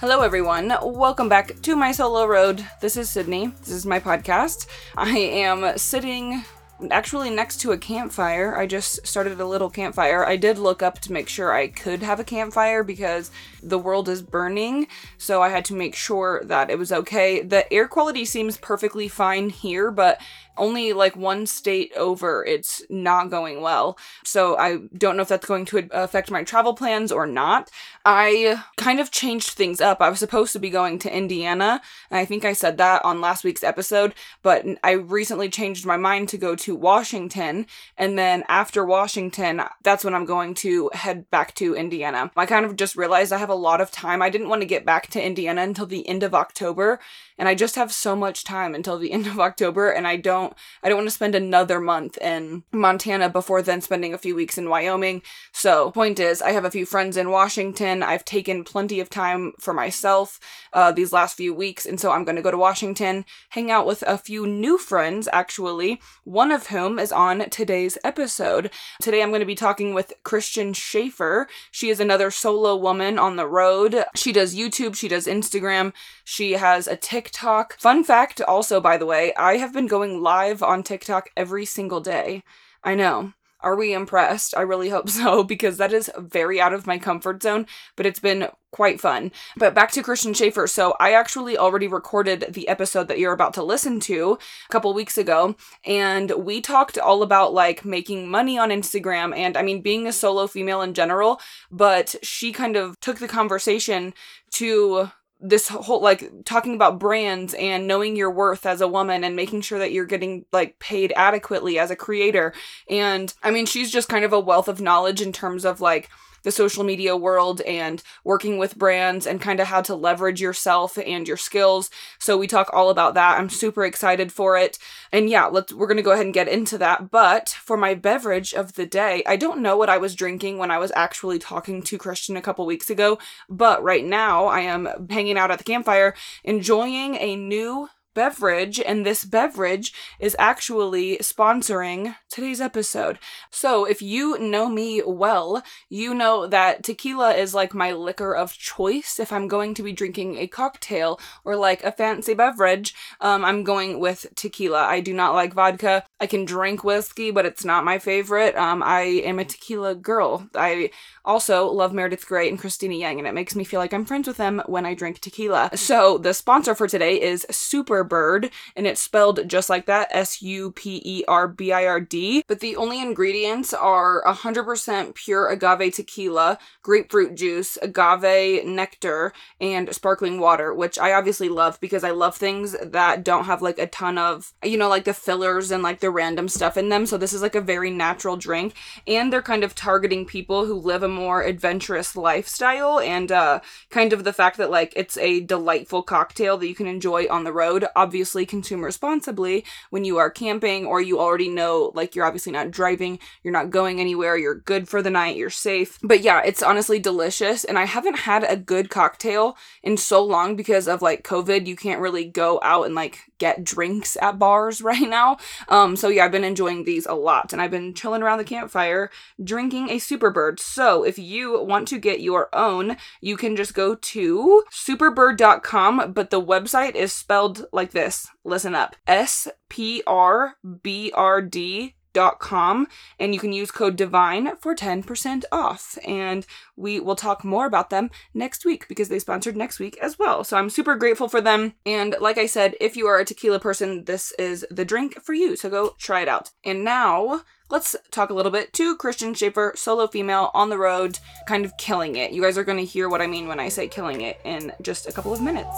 Hello, everyone. Welcome back to my solo road. This is Sydney. This is my podcast. I am sitting actually next to a campfire. I just started a little campfire. I did look up to make sure I could have a campfire because the world is burning, so I had to make sure that it was okay. The air quality seems perfectly fine here, but only like one state over, it's not going well. So I don't know if that's going to affect my travel plans or not. I kind of changed things up. I was supposed to be going to Indiana, and I think I said that on last week's episode, but I recently changed my mind to go to Washington, and then after Washington, that's when I'm going to head back to Indiana. I kind of just realized I have a lot of time. I didn't want to get back to Indiana until the end of October, and I just have so much time until the end of October and I don't I don't want to spend another month in Montana before then spending a few weeks in Wyoming. So, point is, I have a few friends in Washington. I've taken plenty of time for myself uh, these last few weeks, and so I'm going to go to Washington, hang out with a few new friends actually, one of whom is on today's episode. Today I'm going to be talking with Christian Schaefer. She is another solo woman on the road. She does YouTube, she does Instagram, she has a TikTok. Fun fact, also, by the way, I have been going live on TikTok every single day. I know. Are we impressed? I really hope so, because that is very out of my comfort zone, but it's been quite fun. But back to Christian Schaefer. So I actually already recorded the episode that you're about to listen to a couple weeks ago, and we talked all about like making money on Instagram and I mean being a solo female in general, but she kind of took the conversation to this whole like talking about brands and knowing your worth as a woman and making sure that you're getting like paid adequately as a creator. And i mean she's just kind of a wealth of knowledge in terms of like the social media world and working with brands and kind of how to leverage yourself and your skills. So we talk all about that. I'm super excited for it. And yeah, let's we're going to go ahead and get into that. But for my beverage of the day, I don't know what I was drinking when I was actually talking to Christian a couple weeks ago, but right now I am hanging out at the campfire enjoying a new beverage, and this beverage is actually sponsoring today's episode. So, if you know me well, you know that tequila is like my liquor of choice. If I'm going to be drinking a cocktail or like a fancy beverage, um, I'm going with tequila. I do not like vodka. I can drink whiskey, but it's not my favorite. Um, I am a tequila girl. I also love Meredith Grey and Cristina Yang, and it makes me feel like I'm friends with them when I drink tequila. So, the sponsor for today is Superbird, and it's spelled just like that S U P E R B I R D. But the only ingredients are 100% pure agave tequila, grapefruit juice, agave nectar, and sparkling water, which I obviously love because I love things that don't have like a ton of, you know, like the fillers and like the random stuff in them. So this is like a very natural drink, and they're kind of targeting people who live a more adventurous lifestyle and uh, kind of the fact that like it's a delightful cocktail that you can enjoy on the road obviously consume responsibly when you are camping or you already know like you're obviously not driving, you're not going anywhere, you're good for the night, you're safe. But yeah, it's honestly delicious and I haven't had a good cocktail in so long because of like COVID. You can't really go out and like get drinks at bars right now. Um so yeah, I've been enjoying these a lot and I've been chilling around the campfire drinking a Superbird. So if you want to get your own, you can just go to superbird.com, but the website is spelled like this. Listen up. S P R B R D com and you can use code divine for 10% off. And we will talk more about them next week because they sponsored next week as well. So i'm super grateful for them. And like i said if you are a tequila person this is the drink for you. So go try it out. And now let's talk a little bit to christian schaefer solo female on the road kind of killing it. You guys are going to hear what i mean when i say killing it in just a couple of minutes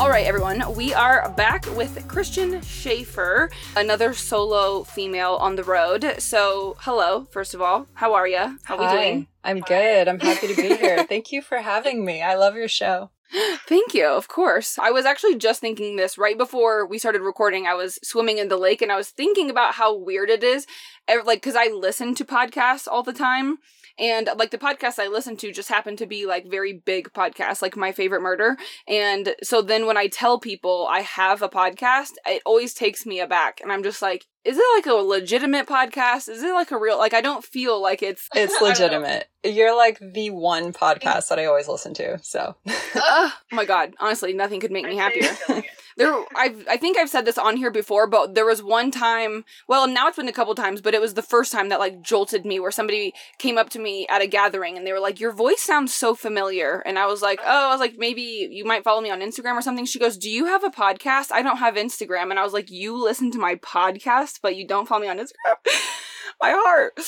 All right, everyone, we are back with Christian Schaefer, another solo female on the road. So, hello, first of all. How are you? How are we doing? I'm good. I'm happy to be here. Thank you for having me. I love your show. Thank you, of course. I was actually just thinking this right before we started recording. I was swimming in the lake and I was thinking about how weird it is. Like, because I listen to podcasts all the time and like the podcasts I listen to just happen to be like very big podcasts, like My Favorite Murder. And so then when I tell people I have a podcast, it always takes me aback. And I'm just like, is it like a legitimate podcast? Is it like a real like I don't feel like it's It's legitimate. You're like the one podcast that I always listen to. So oh my god, honestly, nothing could make me happier. There I I think I've said this on here before, but there was one time, well, now it's been a couple times, but it was the first time that like jolted me where somebody came up to me at a gathering and they were like, "Your voice sounds so familiar." And I was like, "Oh, I was like maybe you might follow me on Instagram or something." She goes, "Do you have a podcast?" I don't have Instagram. And I was like, "You listen to my podcast, but you don't follow me on Instagram?" my heart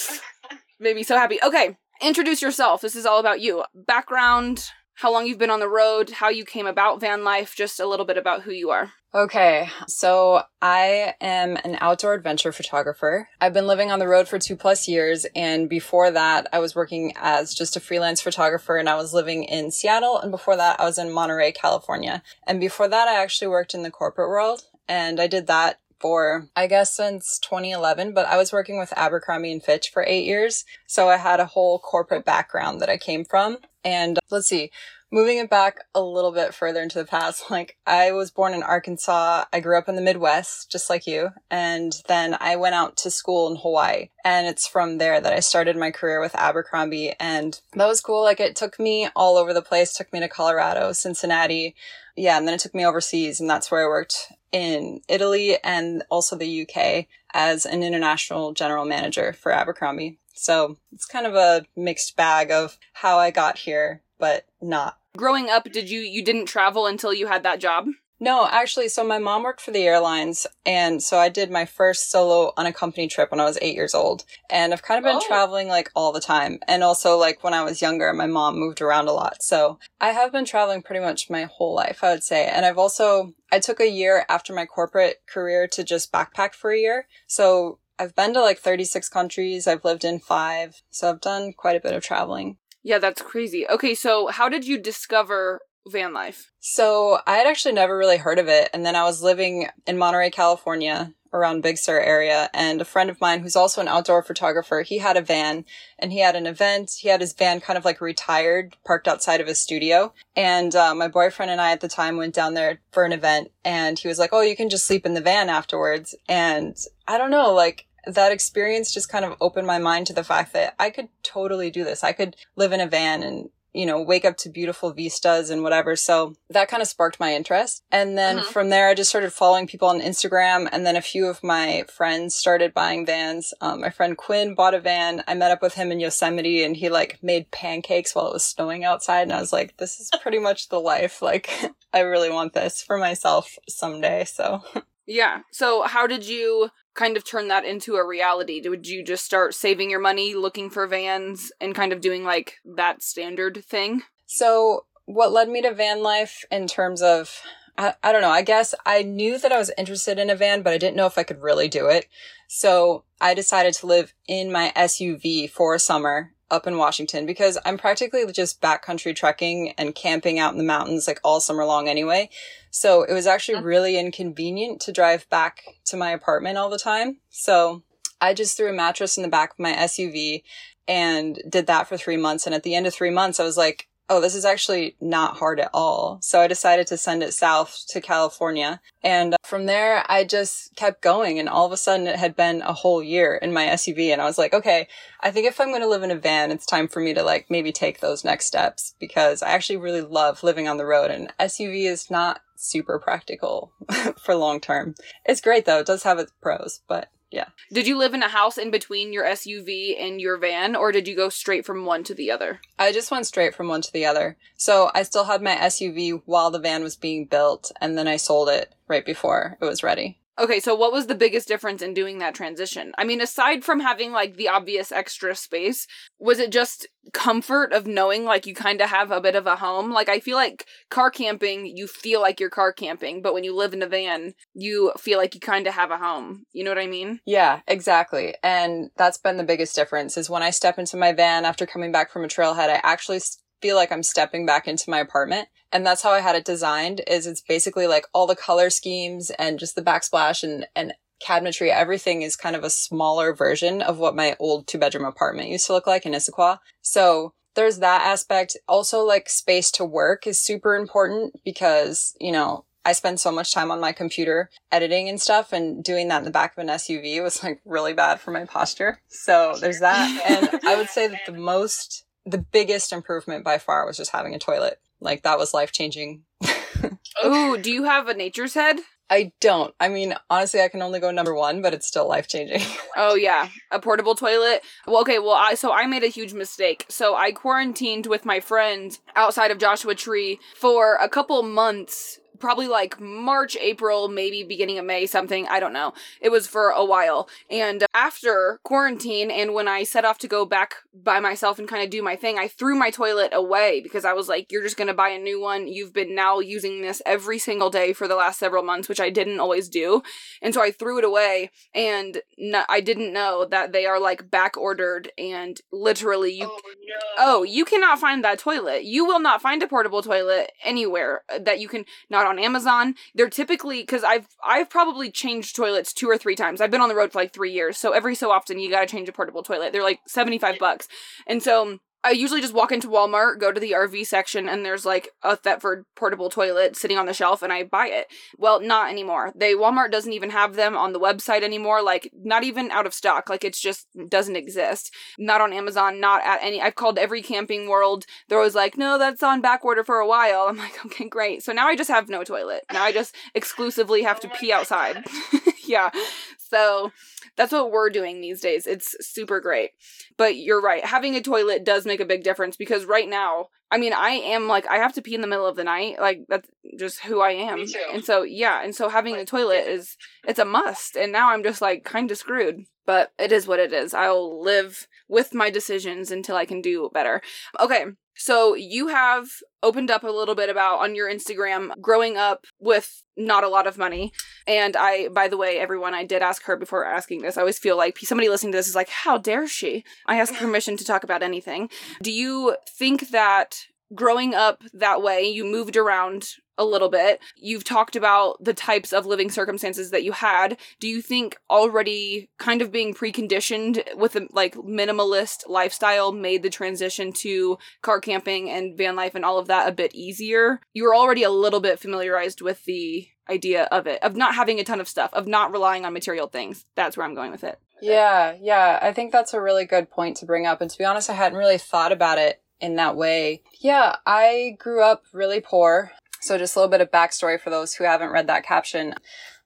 made me so happy. Okay, introduce yourself. This is all about you. Background, how long you've been on the road, how you came about van life, just a little bit about who you are. Okay, so I am an outdoor adventure photographer. I've been living on the road for two plus years, and before that, I was working as just a freelance photographer and I was living in Seattle, and before that, I was in Monterey, California. And before that, I actually worked in the corporate world, and I did that for, I guess, since 2011, but I was working with Abercrombie and Fitch for eight years. So I had a whole corporate background that I came from. And uh, let's see, moving it back a little bit further into the past, like I was born in Arkansas. I grew up in the Midwest, just like you. And then I went out to school in Hawaii. And it's from there that I started my career with Abercrombie. And that was cool. Like it took me all over the place, took me to Colorado, Cincinnati. Yeah. And then it took me overseas. And that's where I worked in Italy and also the UK as an international general manager for Abercrombie. So it's kind of a mixed bag of how I got here, but not. Growing up, did you you didn't travel until you had that job? No, actually, so my mom worked for the airlines, and so I did my first solo unaccompanied trip when I was eight years old. And I've kind of been Oh. traveling like all the time. And also, like when I was younger, my mom moved around a lot. So I have been traveling pretty much my whole life, I would say. And I've also, I took a year after my corporate career to just backpack for a year. So I've been to like 36 countries. I've lived in five. So I've done quite a bit of traveling. Yeah, that's crazy. Okay, so how did you discover van life? So I had actually never really heard of it. And then I was living in Monterey, California, around Big Sur area. And a friend of mine who's also an outdoor photographer, he had a van and he had an event. He had his van kind of like retired, parked outside of his studio. And uh, my boyfriend and I at the time went down there for an event and he was like, Oh, you can just sleep in the van afterwards. And I don't know, like, that experience just kind of opened my mind to the fact that I could totally do this. I could live in a van and, you know, wake up to beautiful vistas and whatever. So that kind of sparked my interest. And then Mhm. from there, I just started following people on Instagram. And then a few of my friends started buying vans. Um, my friend Quinn bought a van. I met up with him in Yosemite and he like made pancakes while it was snowing outside. And I was like, this is pretty much the life. Like, I really want this for myself someday. So Yeah. So how did you kind of turn that into a reality? Would you just start saving your money, looking for vans, and kind of doing like that standard thing? So, what led me to van life in terms of, I, I don't know, I guess I knew that I was interested in a van, but I didn't know if I could really do it. So, I decided to live in my SUV for a summer up in Washington because I'm practically just backcountry trekking and camping out in the mountains like all summer long anyway. So, it was actually really inconvenient to drive back to my apartment all the time. So, I just threw a mattress in the back of my SUV and did that for three months. And at the end of three months, I was like, oh, this is actually not hard at all. So I decided to send it south to California. And from there, I just kept going. And all of a sudden, it had been a whole year in my SUV. And I was like, okay, I think if I'm going to live in a van, it's time for me to like maybe take those next steps because I actually really love living on the road. And SUV is not super practical for long term. It's great though. It does have its pros, but yeah. Did you live in a house in between your SUV and your van, or did you go straight from one to the other? I just went straight from one to the other. So I still had my SUV while the van was being built, and then I sold it right before it was ready. Okay, so what was the biggest difference in doing that transition? I mean, aside from having like the obvious extra space, was it just comfort of knowing like you kind of have a bit of a home? Like, I feel like car camping, you feel like you're car camping, but when you live in a van, you feel like you kind of have a home. You know what I mean? Yeah, exactly. And that's been the biggest difference is when I step into my van after coming back from a trailhead, I actually feel like I'm stepping back into my apartment. And that's how I had it designed is it's basically like all the color schemes and just the backsplash and, and cabinetry, everything is kind of a smaller version of what my old two bedroom apartment used to look like in Issaquah. So there's that aspect. Also like space to work is super important because, you know, I spend so much time on my computer editing and stuff and doing that in the back of an SUV was like really bad for my posture. So there's that. And I would say that the most, the biggest improvement by far was just having a toilet. Like that was life changing. Ooh, do you have a Nature's Head? I don't. I mean, honestly, I can only go number one, but it's still life changing. oh yeah, a portable toilet. Well, okay. Well, I so I made a huge mistake. So I quarantined with my friend outside of Joshua Tree for a couple months probably like March, April, maybe beginning of May, something. I don't know. It was for a while. And after quarantine, and when I set off to go back by myself and kind of do my thing, I threw my toilet away because I was like, you're just going to buy a new one. You've been now using this every single day for the last several months, which I didn't always do. And so I threw it away, and no, I didn't know that they are like back ordered and literally you. Oh, no. oh, you cannot find that toilet. You will not find a portable toilet anywhere uh, that you can not on Amazon. They're typically because I've I've probably changed toilets two or three times. I've been on the road for like three years, so every so often you gotta change a portable toilet. They're like seventy five bucks, and so I usually just walk into Walmart, go to the RV section, and there's like a Thetford portable toilet sitting on the shelf, and I buy it. Well, not anymore. They Walmart doesn't even have them on the website anymore. Like, not even out of stock. Like, it's just doesn't exist. Not on Amazon. Not at any. I've called every Camping World. They're always like, no, that's on back order for a while. I'm like, okay, great. So now I just have no toilet. Now I just exclusively have to pee outside. yeah. So that's what we're doing these days. It's super great. But you're right. Having a toilet does make a big difference because right now, I mean, I am like I have to pee in the middle of the night. Like that's just who I am. And so yeah, and so having a toilet is it's a must. And now I'm just like kind of screwed. But it is what it is. I'll live with my decisions until I can do better. Okay. So you have opened up a little bit about on your Instagram growing up with not a lot of money. And I, by the way, everyone, I did ask her before asking this. I always feel like somebody listening to this is like, how dare she? I ask permission to talk about anything. Do you think that growing up that way, you moved around a little bit. You've talked about the types of living circumstances that you had. Do you think already kind of being preconditioned with a like minimalist lifestyle made the transition to car camping and van life and all of that a bit easier? You were already a little bit familiarized with the idea of it, of not having a ton of stuff, of not relying on material things. That's where I'm going with it. Yeah, yeah. I think that's a really good point to bring up. And to be honest, I hadn't really thought about it in that way. Yeah, I grew up really poor. So just a little bit of backstory for those who haven't read that caption.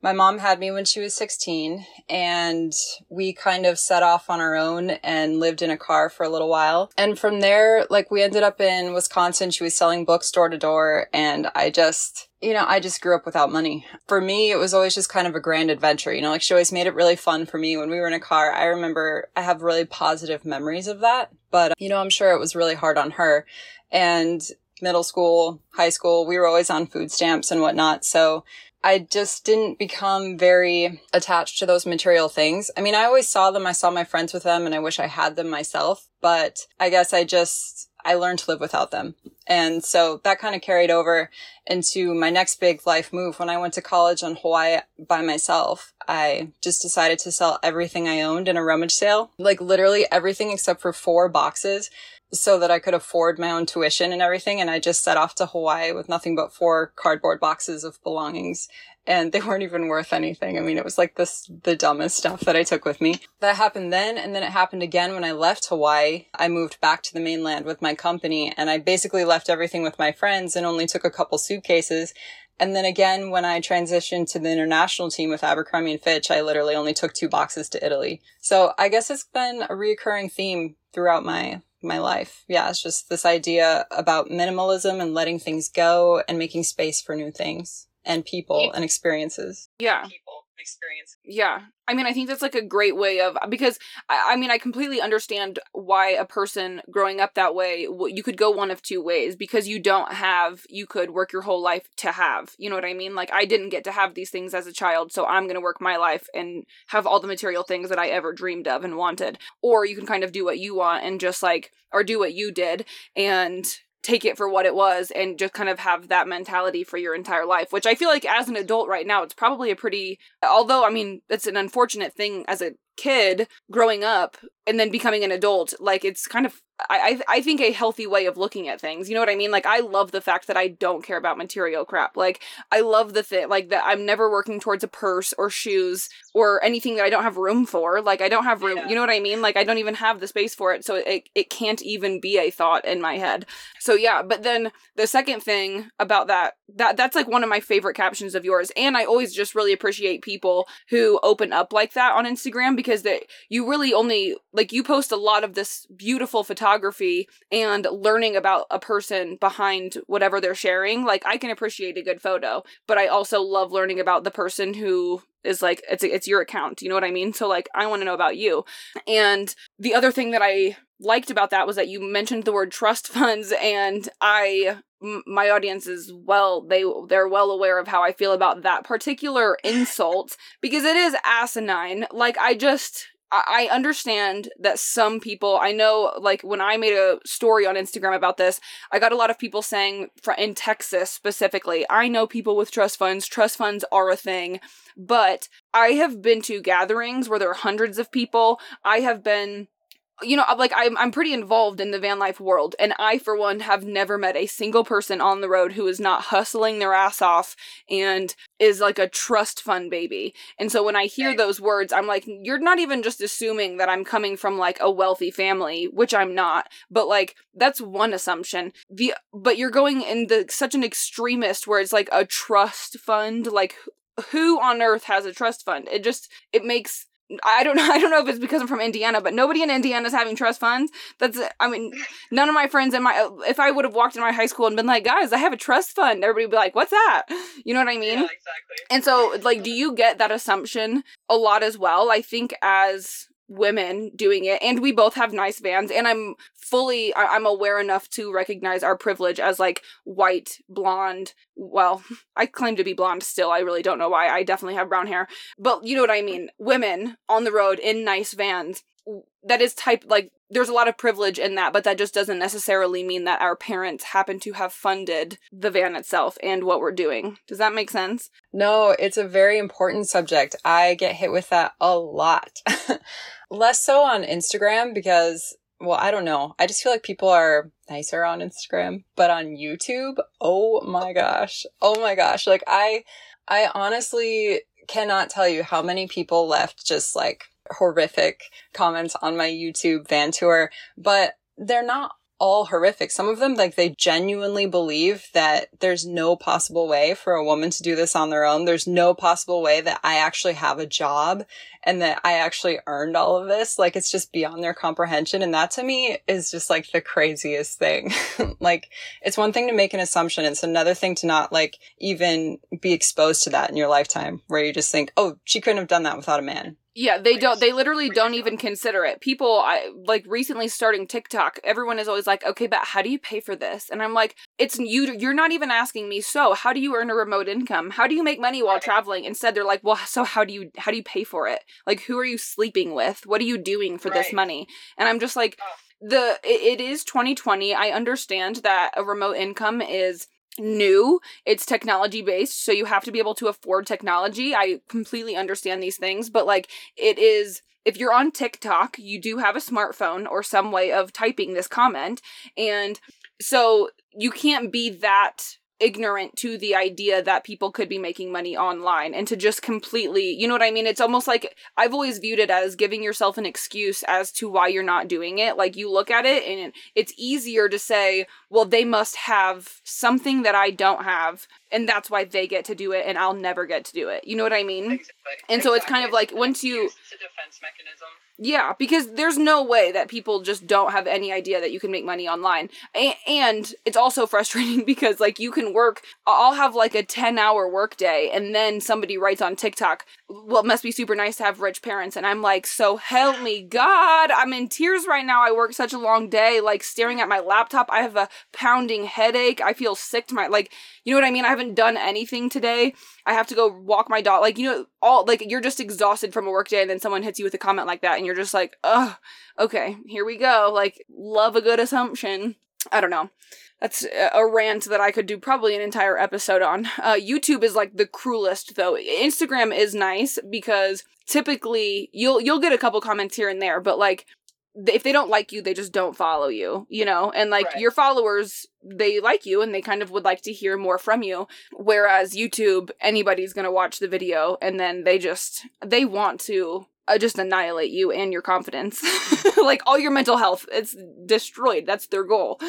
My mom had me when she was 16 and we kind of set off on our own and lived in a car for a little while. And from there, like we ended up in Wisconsin. She was selling books door to door and I just, you know, I just grew up without money. For me, it was always just kind of a grand adventure. You know, like she always made it really fun for me when we were in a car. I remember I have really positive memories of that, but you know, I'm sure it was really hard on her. And middle school, high school, we were always on food stamps and whatnot. So I just didn't become very attached to those material things. I mean, I always saw them. I saw my friends with them and I wish I had them myself, but I guess I just, I learned to live without them. And so that kind of carried over into my next big life move. When I went to college on Hawaii by myself, I just decided to sell everything I owned in a rummage sale, like literally everything except for four boxes so that I could afford my own tuition and everything. And I just set off to Hawaii with nothing but four cardboard boxes of belongings. And they weren't even worth anything. I mean, it was like this, the dumbest stuff that I took with me. That happened then. And then it happened again when I left Hawaii. I moved back to the mainland with my company and I basically left everything with my friends and only took a couple suitcases. And then again, when I transitioned to the international team with Abercrombie and Fitch, I literally only took two boxes to Italy. So I guess it's been a reoccurring theme throughout my my life. Yeah, it's just this idea about minimalism and letting things go and making space for new things and people and experiences. Yeah. People experience. Yeah. I mean, I think that's like a great way of because I, I, mean, I completely understand why a person growing up that way, you could go one of two ways because you don't have, you could work your whole life to have. You know what I mean? Like, I didn't get to have these things as a child, so I'm going to work my life and have all the material things that I ever dreamed of and wanted. Or you can kind of do what you want and just like, or do what you did and take it for what it was and just kind of have that mentality for your entire life which i feel like as an adult right now it's probably a pretty although i mean it's an unfortunate thing as a kid growing up and then becoming an adult like it's kind of I, I think a healthy way of looking at things. You know what I mean? Like I love the fact that I don't care about material crap. Like I love the thing like that I'm never working towards a purse or shoes or anything that I don't have room for. Like I don't have room. Yeah. You know what I mean? Like I don't even have the space for it, so it it can't even be a thought in my head. So yeah, but then the second thing about that that that's like one of my favorite captions of yours and I always just really appreciate people who open up like that on Instagram because that you really only like you post a lot of this beautiful photography and learning about a person behind whatever they're sharing. Like I can appreciate a good photo, but I also love learning about the person who is like it's it's your account you know what i mean so like i want to know about you and the other thing that i liked about that was that you mentioned the word trust funds and I my audience is well they they're well aware of how I feel about that particular insult because it is asinine like I just I understand that some people, I know, like when I made a story on Instagram about this, I got a lot of people saying, in Texas specifically, I know people with trust funds. Trust funds are a thing. But I have been to gatherings where there are hundreds of people. I have been you know, like I'm I'm pretty involved in the van life world, and I for one have never met a single person on the road who is not hustling their ass off and is like a trust fund baby. And so when I hear those words, I'm like, you're not even just assuming that I'm coming from like a wealthy family, which I'm not, but like that's one assumption. The but you're going in the such an extremist where it's like a trust fund, like who on earth has a trust fund? It just it makes I don't know. I don't know if it's because I'm from Indiana, but nobody in Indiana is having trust funds. That's. I mean, none of my friends in my. If I would have walked in my high school and been like, guys, I have a trust fund, everybody would be like, what's that? You know what I mean? Yeah, exactly. And so, like, do you get that assumption a lot as well? I think as women doing it and we both have nice vans and i'm fully I- i'm aware enough to recognize our privilege as like white blonde well i claim to be blonde still i really don't know why i definitely have brown hair but you know what i mean women on the road in nice vans that is type like there's a lot of privilege in that, but that just doesn't necessarily mean that our parents happen to have funded the van itself and what we're doing. Does that make sense? No, it's a very important subject. I get hit with that a lot. Less so on Instagram because, well, I don't know. I just feel like people are nicer on Instagram, but on YouTube, oh my gosh. Oh my gosh. Like I, I honestly cannot tell you how many people left just like horrific comments on my YouTube van tour, but they're not all horrific. Some of them, like, they genuinely believe that there's no possible way for a woman to do this on their own. There's no possible way that I actually have a job and that I actually earned all of this. Like, it's just beyond their comprehension. And that to me is just like the craziest thing. like, it's one thing to make an assumption. It's another thing to not like even be exposed to that in your lifetime where you just think, oh, she couldn't have done that without a man. Yeah, they don't. They literally don't even consider it. People, I like recently starting TikTok. Everyone is always like, "Okay, but how do you pay for this?" And I'm like, "It's you. You're not even asking me. So, how do you earn a remote income? How do you make money while traveling?" Instead, they're like, "Well, so how do you how do you pay for it? Like, who are you sleeping with? What are you doing for right. this money?" And I'm just like, the it, it is 2020. I understand that a remote income is new. It's technology based, so you have to be able to afford technology. I completely understand these things, but like it is if you're on TikTok, you do have a smartphone or some way of typing this comment and so you can't be that ignorant to the idea that people could be making money online and to just completely, you know what I mean? It's almost like I've always viewed it as giving yourself an excuse as to why you're not doing it. Like you look at it and it's easier to say, well, they must have something that I don't have and that's why they get to do it and I'll never get to do it. You know what I mean? Exactly. And so it's kind of like once you it's a defense mechanism. Yeah, because there's no way that people just don't have any idea that you can make money online. A- and it's also frustrating because like you can work I'll have like a 10-hour workday and then somebody writes on TikTok, "Well, it must be super nice to have rich parents." And I'm like, "So help me God, I'm in tears right now. I work such a long day like staring at my laptop. I have a pounding headache. I feel sick to my like, you know what I mean? I haven't done anything today. I have to go walk my dog. Like, you know, all like you're just exhausted from a work day and then someone hits you with a comment like that and you're just like, "Oh, okay, here we go." Like, love a good assumption. I don't know. That's a rant that I could do probably an entire episode on. Uh, YouTube is like the cruelest though. Instagram is nice because typically you'll you'll get a couple comments here and there, but like if they don't like you, they just don't follow you, you know? And like right. your followers, they like you and they kind of would like to hear more from you. Whereas YouTube, anybody's going to watch the video and then they just, they want to uh, just annihilate you and your confidence. like all your mental health, it's destroyed. That's their goal.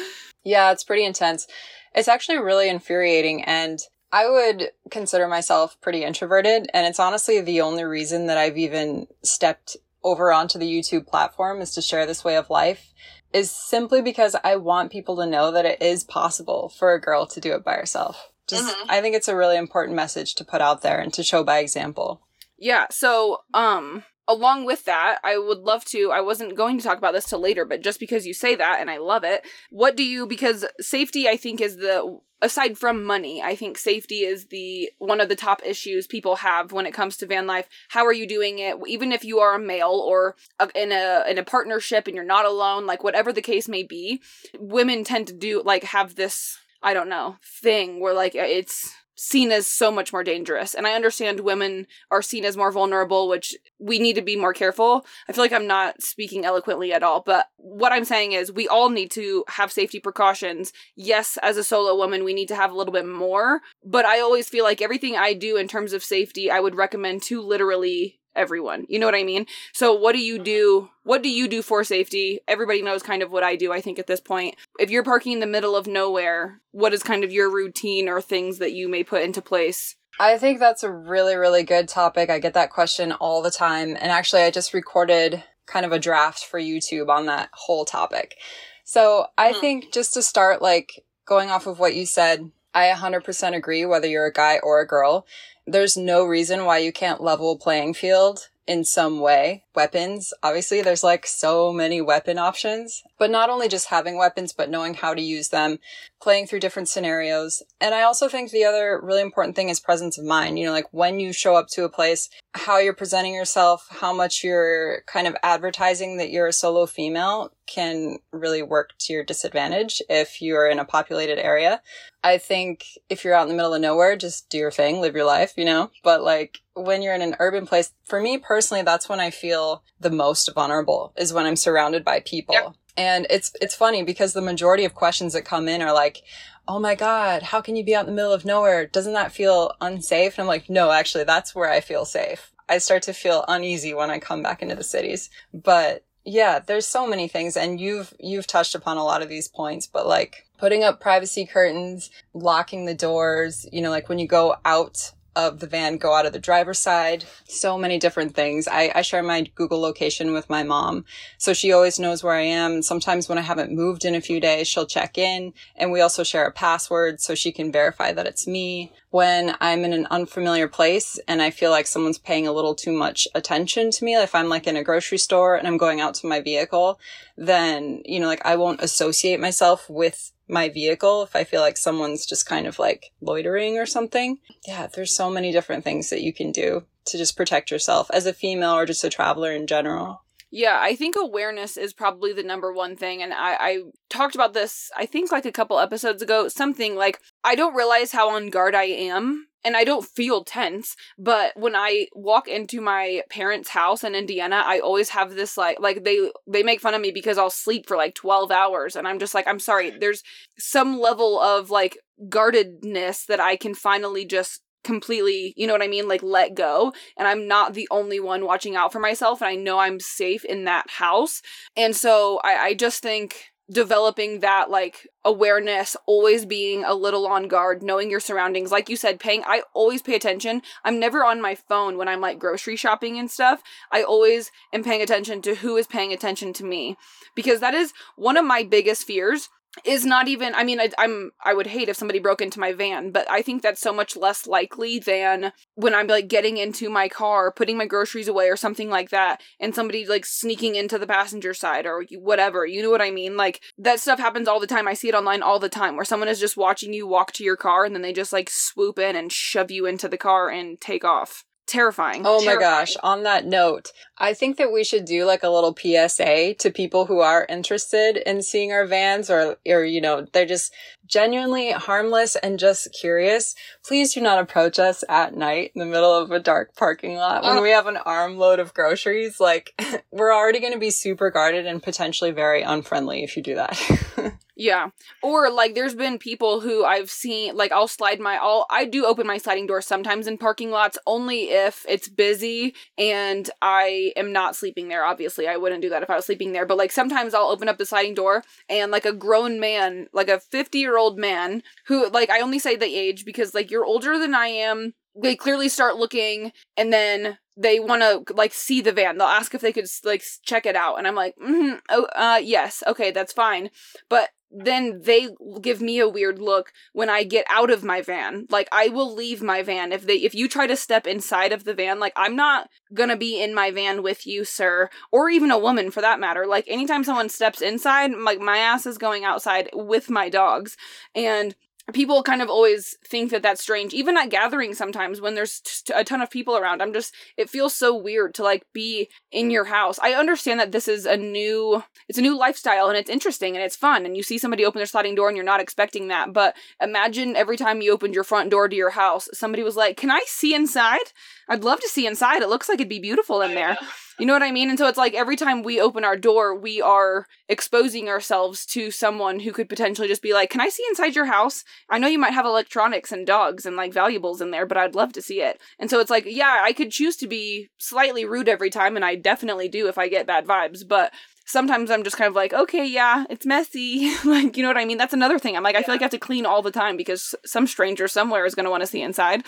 Yeah, it's pretty intense. It's actually really infuriating and I would consider myself pretty introverted and it's honestly the only reason that I've even stepped over onto the YouTube platform is to share this way of life is simply because I want people to know that it is possible for a girl to do it by herself. Just, mm-hmm. I think it's a really important message to put out there and to show by example. Yeah. So, um, along with that, I would love to. I wasn't going to talk about this till later, but just because you say that and I love it, what do you, because safety, I think, is the, aside from money, I think safety is the one of the top issues people have when it comes to van life. How are you doing it? Even if you are a male or in a in a partnership and you're not alone, like whatever the case may be, women tend to do like have this I don't know thing where like it's seen as so much more dangerous. And I understand women are seen as more vulnerable, which we need to be more careful. I feel like I'm not speaking eloquently at all, but what I'm saying is we all need to have safety precautions. Yes, as a solo woman, we need to have a little bit more, but I always feel like everything I do in terms of safety, I would recommend to literally everyone. You know what I mean? So what do you do? What do you do for safety? Everybody knows kind of what I do, I think, at this point. If you're parking in the middle of nowhere, what is kind of your routine or things that you may put into place? I think that's a really, really good topic. I get that question all the time. And actually, I just recorded kind of a draft for YouTube on that whole topic. So I hmm. think just to start, like going off of what you said, I 100% agree whether you're a guy or a girl there's no reason why you can't level playing field in some way. Weapons, obviously, there's like so many weapon options, but not only just having weapons, but knowing how to use them, playing through different scenarios. And I also think the other really important thing is presence of mind. You know, like when you show up to a place, how you're presenting yourself, how much you're kind of advertising that you're a solo female can really work to your disadvantage if you're in a populated area. I think if you're out in the middle of nowhere, just do your thing, live your life, you know? But like when you're in an urban place, for me personally, that's when I feel the most vulnerable is when I'm surrounded by people. Yep. And it's, it's funny because the majority of questions that come in are like, Oh my God, how can you be out in the middle of nowhere? Doesn't that feel unsafe? And I'm like, no, actually, that's where I feel safe. I start to feel uneasy when I come back into the cities. But yeah, there's so many things and you've you've touched upon a lot of these points, but like putting up privacy curtains, locking the doors, you know, like when you go out of the van go out of the driver's side. So many different things. I, I share my Google location with my mom. So she always knows where I am. Sometimes when I haven't moved in a few days, she'll check in. And we also share a password so she can verify that it's me. When I'm in an unfamiliar place and I feel like someone's paying a little too much attention to me, if I'm like in a grocery store and I'm going out to my vehicle, then, you know, like I won't associate myself with my vehicle if I feel like someone's just kind of like loitering or something. Yeah, there's so many different things that you can do to just protect yourself as a female or just a traveler in general. Yeah, I think awareness is probably the number one thing. And I, I talked about this, I think, like a couple episodes ago. Something like, I don't realize how on guard I am and I don't feel tense, but when I walk into my parents' house in Indiana, I always have this like like they they make fun of me because I'll sleep for like 12 hours and I'm just like I'm sorry, there's some level of like guardedness that I can finally just completely, you know what I mean, like let go and I'm not the only one watching out for myself and I know I'm safe in that house. And so I I just think developing that like awareness, always being a little on guard, knowing your surroundings. Like you said, paying, I always pay attention. I'm never on my phone when I'm like grocery shopping and stuff. I always am paying attention to who is paying attention to me because that is one of my biggest fears is not even i mean I, i'm i would hate if somebody broke into my van but i think that's so much less likely than when i'm like getting into my car putting my groceries away or something like that and somebody like sneaking into the passenger side or whatever you know what i mean? Like that stuff happens all the time. I see it online all the time where someone is just watching you walk to your car and then they just like swoop in and shove you into the car and take off terrifying. Oh my gosh. On that note, I think that we should do like a little PSA to people who are interested in seeing our vans or, or, you know, they're just genuinely harmless and just curious. Please do not approach us at night in the middle of a dark parking lot when Uh. we have an armload of groceries. Like, we're already going to be super guarded and potentially very unfriendly if you do that. Yeah. Or like there's been people who I've seen like I'll slide my I'll I do open my sliding door sometimes in parking lots only if it's busy and I am not sleeping there. Obviously, I wouldn't do that if I was sleeping there, but like sometimes I'll open up the sliding door and like a grown man, like a 50-year-old man who like I only say the age because like you're older than I am. They clearly start looking and then they want to like see the van. They'll ask if they could like check it out and I'm like, mm-hmm, "Oh, uh yes. Okay, that's fine." But then they give me a weird look when I get out of my van. Like I will leave my van if they if you try to step inside of the van, like I'm not going to be in my van with you, sir, or even a woman for that matter. Like anytime someone steps inside, like my ass is going outside with my dogs. And people kind of always think that that's strange even at gatherings sometimes when there's t- a ton of people around i'm just it feels so weird to like be in your house. I understand that this is a new it's a new lifestyle and it's interesting and it's fun and you see somebody open their sliding door and you're not expecting that but imagine every time you opened your front door to your house somebody was like can i see inside? I'd love to see inside. It looks like it'd be beautiful in there you know what I mean? And so it's like every time we open our door, we are exposing ourselves to someone who could potentially just be like, Can I see inside your house? I know you might have electronics and dogs and like valuables in there, but I'd love to see it. And so it's like, yeah, I could choose to be slightly rude every time, and I definitely do if I get bad vibes, but sometimes I'm just kind of like, okay, yeah, it's messy. like, you know what I mean? That's another thing. I'm like, I feel like I have to clean all the time because some stranger somewhere is going to want to see inside,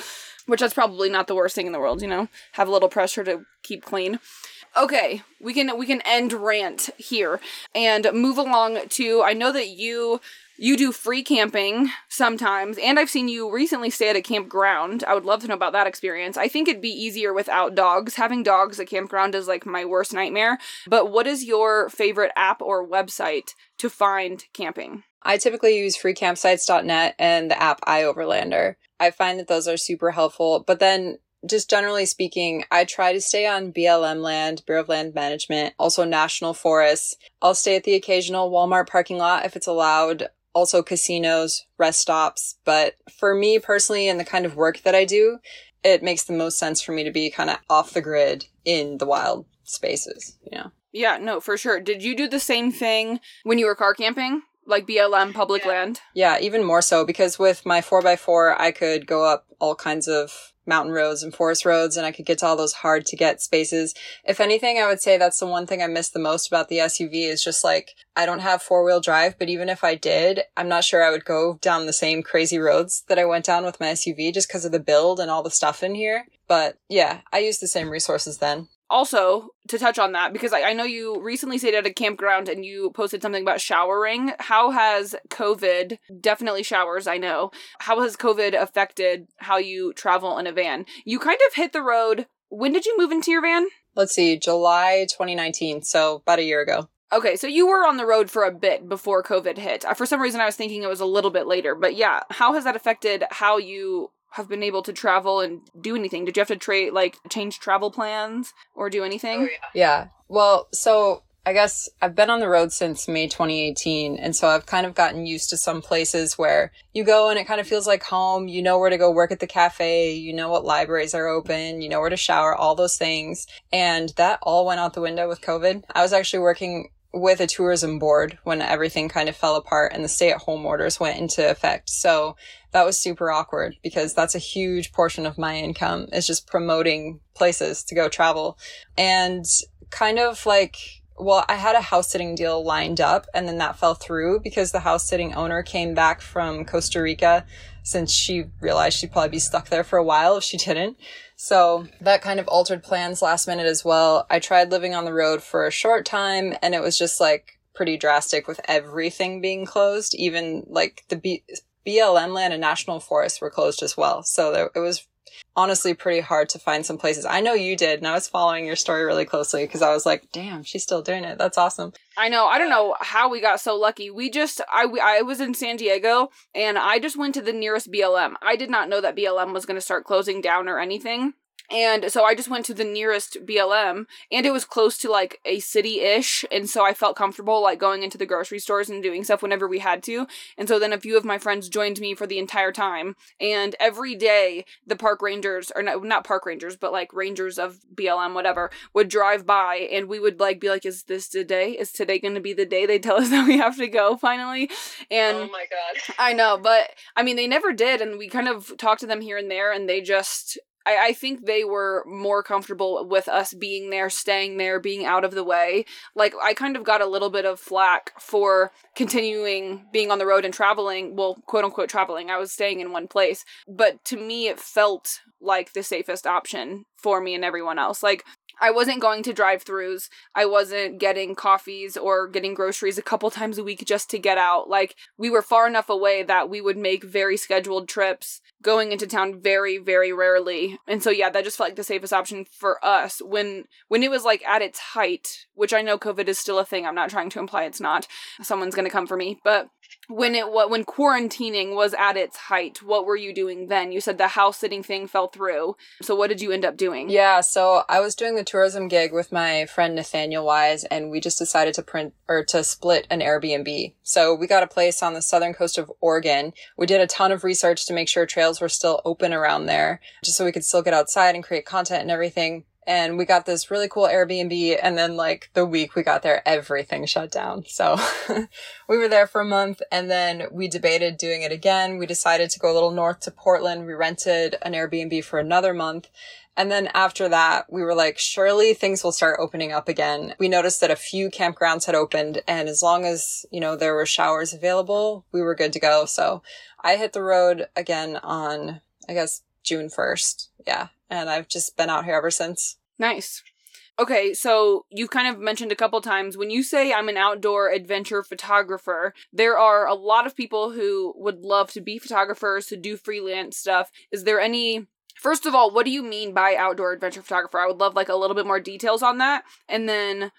which that's probably not the worst thing in the world, you know? Have a little pressure to keep clean. Okay, we can we can end rant here and move along to I know that you you do free camping sometimes and I've seen you recently stay at a campground. I would love to know about that experience. I think it'd be easier without dogs. Having dogs at campground is like my worst nightmare. But what is your favorite app or website to find camping? I typically use freecampsites.net and the app iOverlander. I find that those are super helpful, but then just generally speaking, I try to stay on BLM land, Bureau of Land Management, also national forests. I'll stay at the occasional Walmart parking lot if it's allowed, also casinos, rest stops. But for me personally and the kind of work that I do, it makes the most sense for me to be kind of off the grid in the wild spaces, you know? Yeah, no, for sure. Did you do the same thing when you were car camping? Like BLM public land? Yeah, even more so because with my 4x4, I could go up all kinds of mountain roads and forest roads and I could get to all those hard to get spaces. If anything, I would say that's the one thing I miss the most about the SUV is just like, I don't have four wheel drive, but even if I did, I'm not sure I would go down the same crazy roads that I went down with my SUV just because of the build and all the stuff in here. But yeah, I use the same resources then. Also to touch on that because I, I know you recently stayed at a campground and you posted something about showering how has covid definitely showers i know how has covid affected how you travel in a van you kind of hit the road when did you move into your van Let's see, July 2019. So about a year ago. Okay, so you were on the road for a bit before COVID hit. For some reason, I was thinking it was a little bit later. But yeah, how has that affected how you have been able to travel and do anything? Did you have to trade, like, change travel plans or do anything? Oh, yeah. Well, so I guess I've been on the road since May 2018. And so I've kind of gotten used to some places where you go and it kind of feels like home. You know where to go work at the cafe. You know what libraries are open. You know where to shower, all those things. And that all went out the window with COVID. I was actually working with a tourism board when everything kind of fell apart and the stay at home orders went into effect. So that was super awkward because that's a huge portion of my income is just promoting places to go travel. And kind of like, well, I had a house sitting deal lined up and then that fell through because the house sitting owner came back from Costa Rica since she realized she'd probably be stuck there for a while if she didn't. So that kind of altered plans last minute as well. I tried living on the road for a short time and it was just like pretty drastic with everything being closed. Even like the B- BLM land and national forests were closed as well. So there, it was honestly pretty hard to find some places. I know you did, and I was following your story really closely because I was like, damn, she's still doing it. That's awesome. I know. I don't know how we got so lucky. We just, I, I was in San Diego and I just went to the nearest BLM. I did not know that BLM was going to start closing down or anything. And so I just went to the nearest BLM and it was close to like a city ish. And so I felt comfortable like going into the grocery stores and doing stuff whenever we had to. And so then a few of my friends joined me for the entire time. And every day the park rangers, or not, not park rangers, but like rangers of BLM, whatever, would drive by and we would like be like, is this today? Is today going to be the day they tell us that we have to go finally? And oh my God. I know, but I mean, they never did. And we kind of talked to them here and there and they just I, I think they were more comfortable with us being there, staying there, being out of the way. Like, I kind of got a little bit of flack for continuing being on the road and traveling. Well, quote unquote traveling. I was staying in one place. But to me, it felt like the safest option for me and everyone else. Like, I wasn't going to drive throughs. I wasn't getting coffees or getting groceries a couple times a week just to get out. Like, we were far enough away that we would make very scheduled trips, going into town very, very rarely. And so yeah, that just felt like the safest option for us when when it was like at its height, which I know COVID is still a thing. I'm not trying to imply it's not. Someone's gonna come for me. But when it when quarantining was at its height what were you doing then? You said the house sitting thing fell through. So what did you end up doing? Yeah so i was doing the tourism gig with my friend nathaniel wise and we just decided to print or to split an airbnb. So we got a place on the southern coast of oregon. We did a ton of research to make sure trails were still open around there just so we could still get outside and create content and everything and we got this really cool Airbnb. And then like the week we got there, everything shut down. So we were there for a month and then we debated doing it again. We decided to go a little north to Portland. We rented an Airbnb for another month. And then after that, we were like, surely things will start opening up again. We noticed that a few campgrounds had opened and as long as, you know, there were showers available, we were good to go. So I hit the road again on, I guess, June 1st. Yeah and I've just been out here ever since. Nice. Okay, so you've kind of mentioned a couple times when you say I'm an outdoor adventure photographer, there are a lot of people who would love to be photographers, to do freelance stuff. Is there any First of all, what do you mean by outdoor adventure photographer? I would love like a little bit more details on that. And then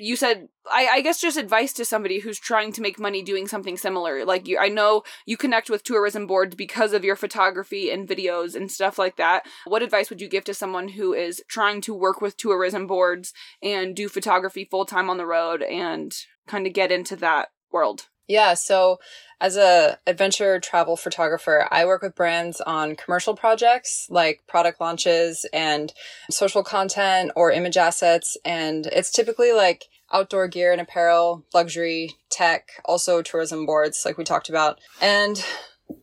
you said I, I guess just advice to somebody who's trying to make money doing something similar. Like you i know you connect with tourism boards because of your photography and videos and stuff like that. What advice would you give to someone who is trying to work with tourism boards and do photography full time on the road and kind of get into that world yeah so as a adventure travel photographer, I work with brands on commercial projects like product launches and social content or image assets. And it's typically like outdoor gear and apparel, luxury, tech, also tourism boards, like we talked about. And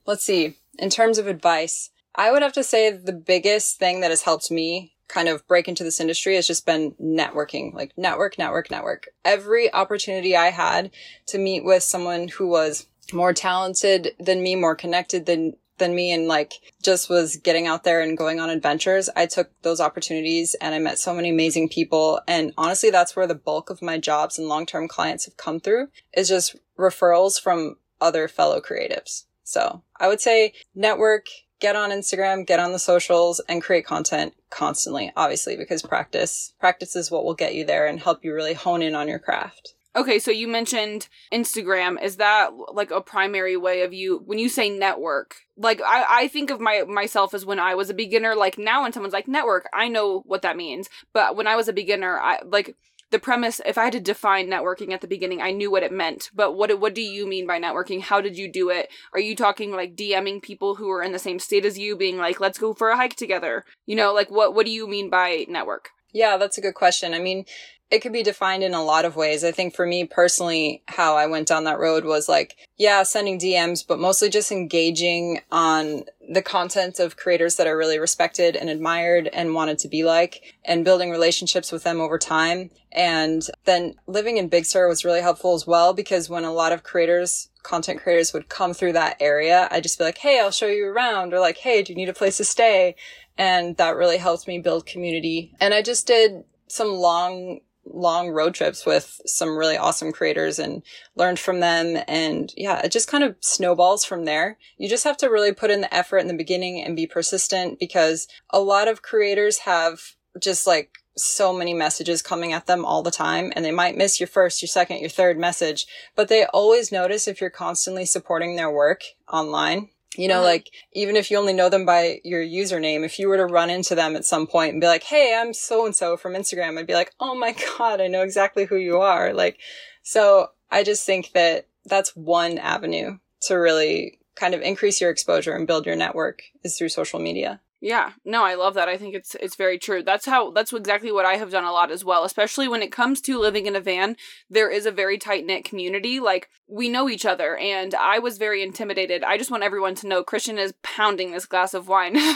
let's see, in terms of advice, I would have to say the biggest thing that has helped me kind of break into this industry has just been networking, like network, network, network. Every opportunity I had to meet with someone who was more talented than me, more connected than than me and like just was getting out there and going on adventures. I took those opportunities and I met so many amazing people. And honestly, that's where the bulk of my jobs and long-term clients have come through is just referrals from other fellow creatives. So I would say network, get on Instagram, get on the socials and create content constantly, obviously, because practice, practice is what will get you there and help you really hone in on your craft. Okay, so you mentioned Instagram. Is that like a primary way of you when you say network? Like I, I think of my myself as when I was a beginner. Like now, when someone's like network, I know what that means. But when I was a beginner, I like the premise. If I had to define networking at the beginning, I knew what it meant. But what what do you mean by networking? How did you do it? Are you talking like DMing people who are in the same state as you, being like, "Let's go for a hike together"? You know, like what what do you mean by network? Yeah, that's a good question. I mean, it could be defined in a lot of ways. I think for me personally, how I went down that road was like, yeah, sending DMs, but mostly just engaging on the content of creators that are really respected and admired and wanted to be like and building relationships with them over time. And then living in Big Sur was really helpful as well because when a lot of creators, content creators would come through that area, I'd just be like, Hey, I'll show you around or like, Hey, do you need a place to stay? And that really helped me build community. And I just did some long long road trips with some really awesome creators and learned from them. And yeah, it just kind of snowballs from there. You just have to really put in the effort in the beginning and be persistent because a lot of creators have just like so many messages coming at them all the time and they might miss your first, your second, your third message, but they always notice if you're constantly supporting their work online You know, Mhm. like even if you only know them by your username, if you were to run into them at some point and be like, Hey, I'm so and so from Instagram, I'd be like, Oh my God, I know exactly who you are. Like, so I just think that that's one avenue to really kind of increase your exposure and build your network is through social media. Yeah, no, I love that. I think it's it's very true. That's how that's exactly what I have done a lot as well. Especially when it comes to living in a van, there is a very tight knit community. Like we know each other, and I was very intimidated. I just want everyone to know Christian is pounding this glass of wine.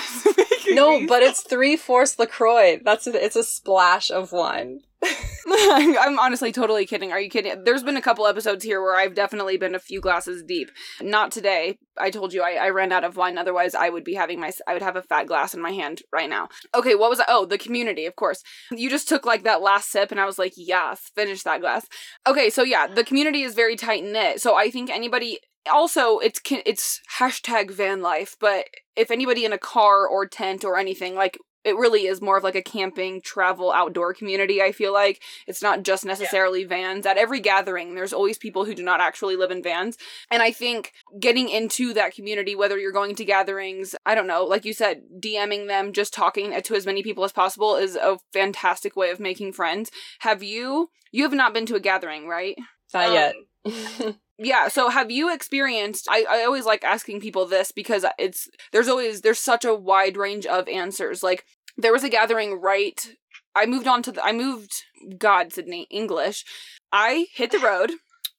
No, but it's three fourths Lacroix. That's a, it's a splash of wine. I'm honestly totally kidding. Are you kidding? There's been a couple episodes here where I've definitely been a few glasses deep. Not today. I told you I, I ran out of wine. Otherwise, I would be having my I would have a fat glass in my hand right now. Okay, what was I? Oh, the community, of course. You just took like that last sip, and I was like, yes, finish that glass. Okay, so yeah, the community is very tight knit. So I think anybody. Also, it's it's hashtag van life, but if anybody in a car or tent or anything like it really is more of like a camping travel outdoor community i feel like. It's not just necessarily vans. At every gathering there's always people who do not actually live in vans. And i think getting into that community whether you're going to gatherings i don't know like you said dming them just talking to as many people as possible is a fantastic way of making friends. Have you you have not been to a gathering right? Not Um, yet. yeah so have you experienced I, I always like asking people this because it's there's always there's such a wide range of answers like there was a gathering right i moved on to the i moved god sydney english i hit the road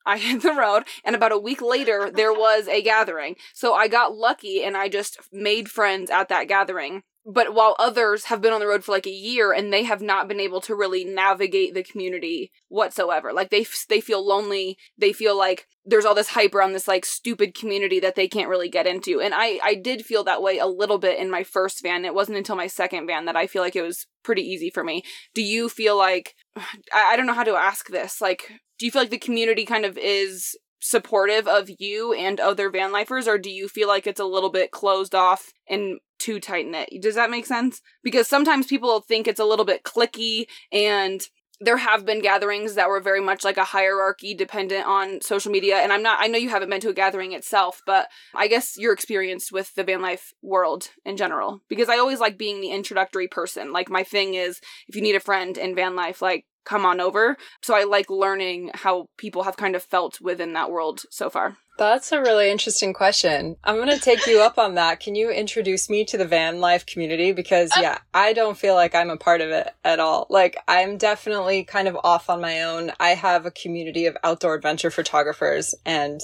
I hit the road, and about a week later, there was a gathering. So I got lucky and I just made friends at that gathering. But while others have been on the road for like a year and they have not been able to really navigate the community whatsoever, like they f- they feel lonely, they feel like there's all this hype around this like stupid community that they can't really get into. And I I did feel that way a little bit in my first van. It wasn't until my second van that I feel like it was pretty easy for me. Do you feel like I, I don't know how to ask this. Like, do you feel like the community kind of is supportive of you and other van lifers, or do you feel like it's a little bit closed off and too tight knit? Does that make sense? Because sometimes people think it's a little bit clicky and there have been gatherings that were very much like a hierarchy dependent on social media and i'm not i know you haven't been to a gathering itself but i guess you're experienced with the van life world in general because i always like being the introductory person like my thing is if you need a friend in van life like come on over so i like learning how people have kind of felt within that world so far That's a really interesting question. I'm going to take you up on that. Can you introduce me to the van life community? Because, uh, yeah, I don't feel like I'm a part of it at all. Like, I'm definitely kind of off on my own. I have a community of outdoor adventure photographers, and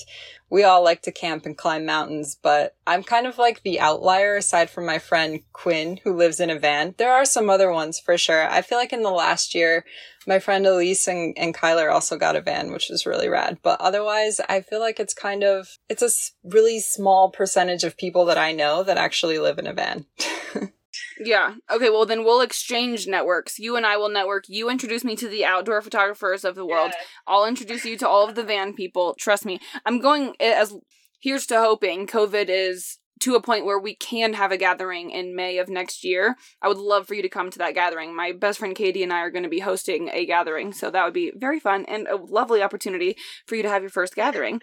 we all like to camp and climb mountains, but I'm kind of like the outlier aside from my friend Quinn, who lives in a van. There are some other ones for sure. I feel like in the last year, my friend Elise and, and Kyler also got a van, which was really rad. But otherwise, I feel like it's kind of, it's a really small percentage of people that I know that actually live in a van. Yeah. Okay, well then we'll exchange networks. You and I will network. You introduce me to the outdoor photographers of the world. I'll introduce you to all of the van people. Trust me. I'm going eh, as here's to hoping COVID is to a point where we can have a gathering in May of next year. I would love for you to come to that gathering. My best friend Katie and I are going to be hosting a gathering, so that would be very fun and a lovely opportunity for you to have your first gathering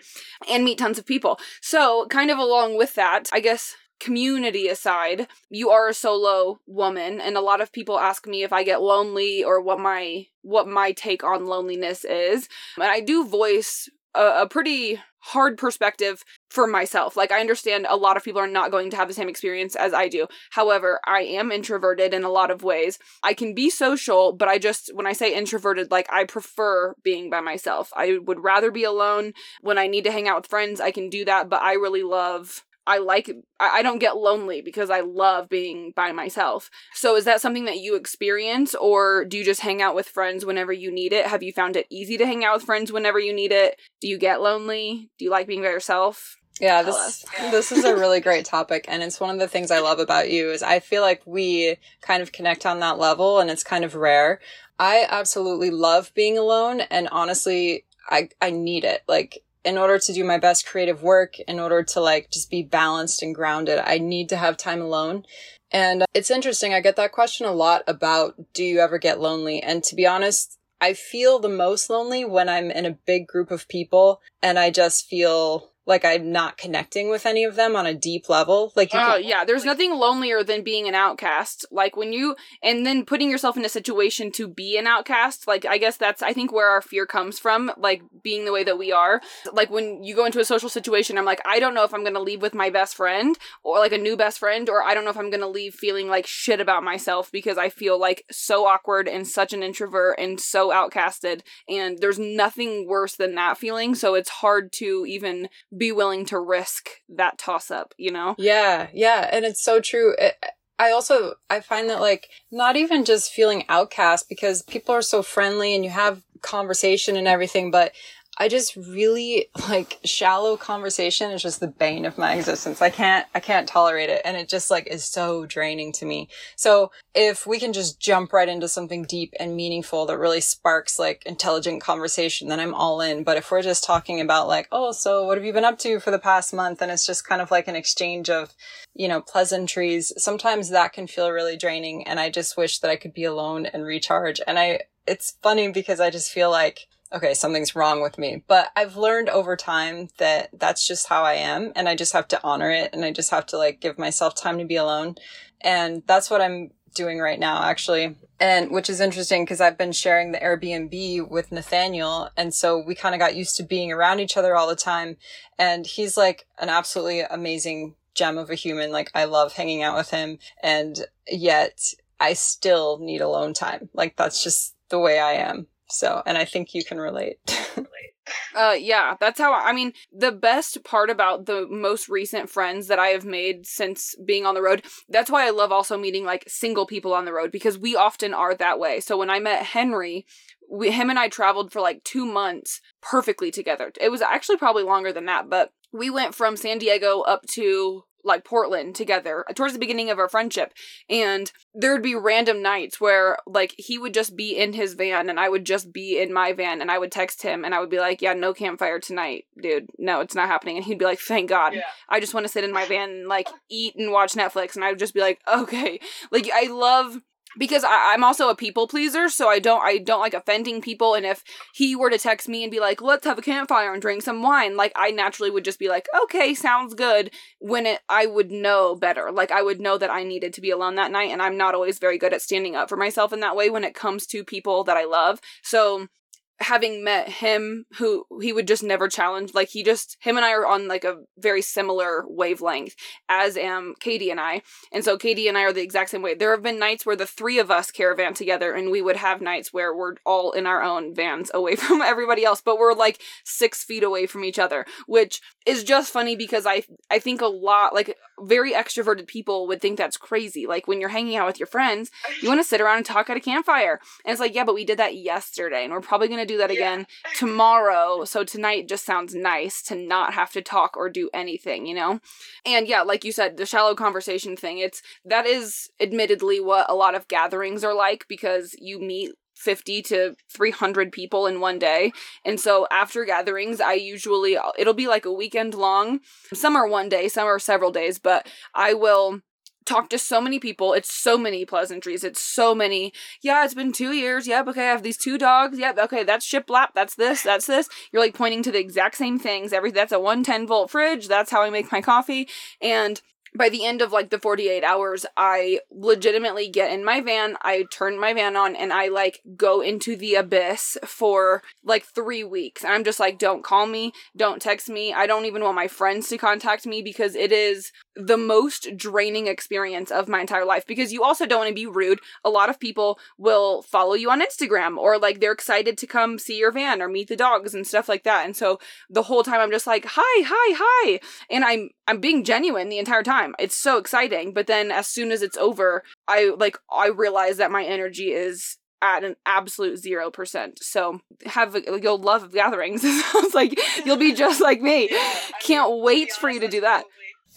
and meet tons of people. So, kind of along with that, I guess community aside, you are a solo woman and a lot of people ask me if I get lonely or what my what my take on loneliness is. And I do voice a, a pretty hard perspective for myself. Like I understand a lot of people are not going to have the same experience as I do. However, I am introverted in a lot of ways. I can be social, but I just when I say introverted, like I prefer being by myself. I would rather be alone. When I need to hang out with friends, I can do that, but I really love I like I I don't get lonely because I love being by myself. So is that something that you experience or do you just hang out with friends whenever you need it? Have you found it easy to hang out with friends whenever you need it? Do you get lonely? Do you like being by yourself? Yeah, Tell this this is a really great topic and it's one of the things I love about you is I feel like we kind of connect on that level and it's kind of rare. I absolutely love being alone and honestly I I need it. Like in order to do my best creative work, in order to like just be balanced and grounded, I need to have time alone. And it's interesting. I get that question a lot about do you ever get lonely? And to be honest, I feel the most lonely when I'm in a big group of people and I just feel like I'm not connecting with any of them on a deep level. Like, oh uh, yeah, there's nothing lonelier than being an outcast. Like when you and then putting yourself in a situation to be an outcast. Like I guess that's I think where our fear comes from. Like being the way that we are. Like when you go into a social situation, I'm like, I don't know if I'm gonna leave with my best friend or like a new best friend, or I don't know if I'm gonna leave feeling like shit about myself because I feel like so awkward and such an introvert and so outcasted. And there's nothing worse than that feeling. So it's hard to even be willing to risk that toss up, you know? Yeah, yeah. And it's so true. It, I also, I find that like, not even just feeling outcast because people are so friendly and you have conversation and everything, but I just really like shallow conversation is just the bane of my existence. I can't, I can't tolerate it. And it just like is so draining to me. So if we can just jump right into something deep and meaningful that really sparks like intelligent conversation, then I'm all in. But if we're just talking about like, oh, so what have you been up to for the past month? And it's just kind of like an exchange of, you know, pleasantries. Sometimes that can feel really draining. And I just wish that I could be alone and recharge. And I, it's funny because I just feel like okay, something's wrong with me. But I've learned over time that that's just how I am and I just have to honor it and I just have to like give myself time to be alone. And that's what I'm doing right now, actually. And which is interesting because I've been sharing the Airbnb with Nathaniel. And so we kind of got used to being around each other all the time. And he's like an absolutely amazing gem of a human. Like I love hanging out with him. And yet I still need alone time. Like that's just the way I am. So, and I think you can relate. uh yeah, that's how I mean, the best part about the most recent friends that I have made since being on the road, that's why I love also meeting like single people on the road because we often are that way. So when I met Henry, we him and I traveled for like 2 months perfectly together. It was actually probably longer than that, but we went from San Diego up to like Portland together towards the beginning of our friendship. And there'd be random nights where like he would just be in his van and I would just be in my van and I would text him and I would be like, Yeah, no campfire tonight, dude. No, it's not happening. And he'd be like, Thank God. Yeah. I just want to sit in my van and like eat and watch Netflix. And I would just be like, Okay. Like I love because I, am also a people pleaser, so I don't I don't like offending people. And if he were to text me and be like, "Let's have a campfire and drink some wine," like I naturally would just be like, "Okay, sounds good." When it I would know better, like I would know that I needed to be alone that night, and I'm not always very good at standing up for myself in that way when it comes to people that I love. So having met him who he would just never challenge like he just him and i are on like a very similar wavelength as am katie and i. And so katie and i are the exact same way. There have been nights where the three of us caravan together and we would have nights where we're all in our own vans away from everybody else but we're like six feet away from each other which is just funny because i i think a lot like very extroverted people would think that's crazy like when you're hanging out with your friends you want to sit around and talk at a campfire and it's like yeah but we did that yesterday and we're probably going to do that again tomorrow. So tonight just sounds nice to not have to talk or do anything, you know? And yeah, like you said, the shallow conversation thing, it's that is admittedly what a lot of gatherings are like because you meet 50 to 300 people in one day. And so after gatherings, I usually, it'll be like a weekend long. Some are one day, some are several days, but I will talk to so many people. It's so many pleasantries. It's so many. Yeah, it's been two years. Yep. Okay. I have these two dogs. Yep. Okay. That's shiplap. That's this. That's this. You're like pointing to the exact same things. Every that's a 110 volt fridge. That's how I make my coffee. And by the end of like the 48 hours, I legitimately get in my van, I turn my van on, and I like go into the abyss for like three weeks. And I'm just like, don't call me, don't text me. I don't even want my friends to contact me because it is the most draining experience of my entire life. Because you also don't want to be rude. A lot of people will follow you on Instagram or like they're excited to come see your van or meet the dogs and stuff like that. And so the whole time I'm just like, hi, hi, hi. And I'm I'm being genuine the entire time. It's so exciting, but then as soon as it's over, I like I realize that my energy is at an absolute zero percent. So have you'll love gatherings. It's like you'll be just like me. Can't wait for you to do that.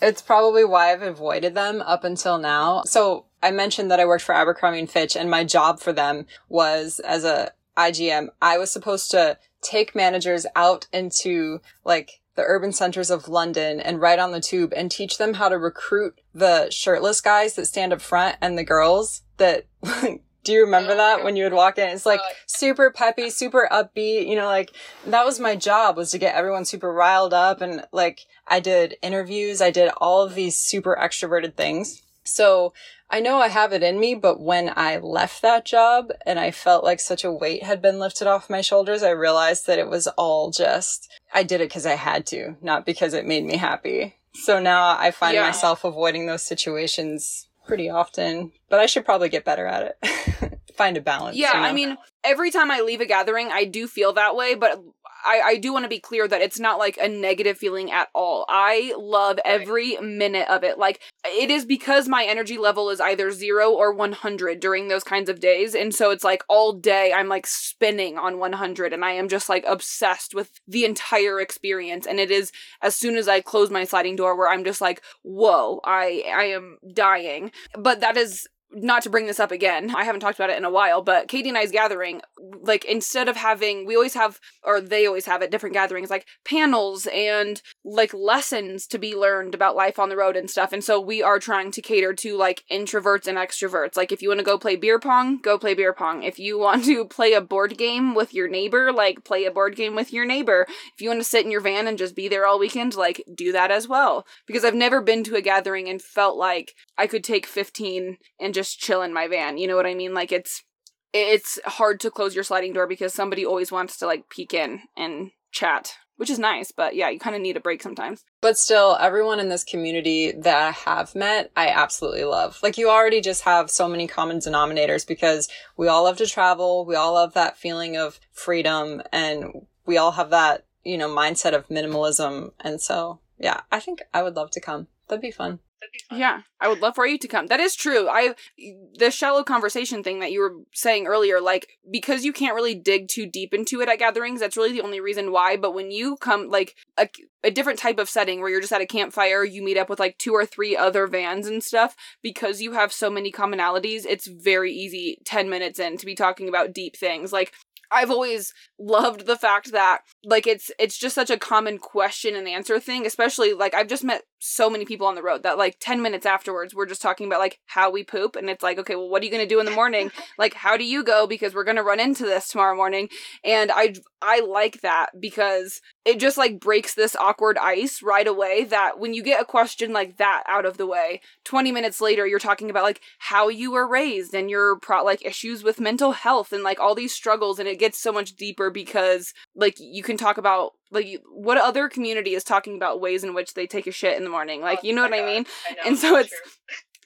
It's probably why I've avoided them up until now. So I mentioned that I worked for Abercrombie and Fitch, and my job for them was as a IGM. I was supposed to take managers out into like the urban centers of London and ride on the tube and teach them how to recruit the shirtless guys that stand up front and the girls that Do you remember that when you would walk in? It's like uh, super peppy, super upbeat, you know, like that was my job was to get everyone super riled up and like I did interviews, I did all of these super extroverted things. So I know I have it in me, but when I left that job and I felt like such a weight had been lifted off my shoulders, I realized that it was all just, I did it because I had to, not because it made me happy. So now I find yeah. myself avoiding those situations pretty often, but I should probably get better at it. Find a balance. Yeah, you know? I mean, every time I leave a gathering, I do feel that way, but I, I do want to be clear that it's not like a negative feeling at all. I love every minute of it. Like, it is because my energy level is either zero or 100 during those kinds of days. And so it's like all day I'm like spinning on 100 and I am just like obsessed with the entire experience. And it is as soon as I close my sliding door where I'm just like, whoa, I, I am dying. But that is not to bring this up again, I haven't talked about it in a while, but Katie and I's gathering, like instead of having, we always have, or they always have at different gatherings, like panels and like lessons to be learned about life on the road and stuff. And so we are trying to cater to like introverts and extroverts. Like if you want to go play beer pong, go play beer pong. If you want to play a board game with your neighbor, like play a board game with your neighbor. If you want to sit in your van and just be there all weekend, like do that as well. Because I've never been to a gathering and felt like I could take 15 and just chill in my van. You know what I mean? Like it's it's hard to close your sliding door because somebody always wants to like peek in and chat, which is nice, but yeah, you kind of need a break sometimes. But still, everyone in this community that I have met, I absolutely love. Like you already just have so many common denominators because we all love to travel, we all love that feeling of freedom and we all have that, you know, mindset of minimalism. And so, yeah, I think I would love to come. That'd be fun. Yeah, I would love for you to come. That is true. I the shallow conversation thing that you were saying earlier, like because you can't really dig too deep into it at gatherings, that's really the only reason why. But when you come, like a, a different type of setting where you're just at a campfire, you meet up with like two or three other vans and stuff, because you have so many commonalities, it's very easy 10 minutes in to be talking about deep things. Like I've always loved the fact that like it's it's just such a common question and answer thing, especially like I've just met so many people on the road that like 10 minutes afterwards we're just talking about like how we poop and it's like okay well what are you going to do in the morning? Like how do you go? Because we're going to run into this tomorrow morning. And i i like that because it just like breaks this awkward ice right away that when you get a question like that out of the way 20 minutes later you're talking about like how you were raised and your pro like issues with mental health and like all these struggles and it gets so much deeper because like you can talk about like what other community is talking about ways in which they take a shit in the morning? Like oh, you know what God. i mean? I know, and so it's true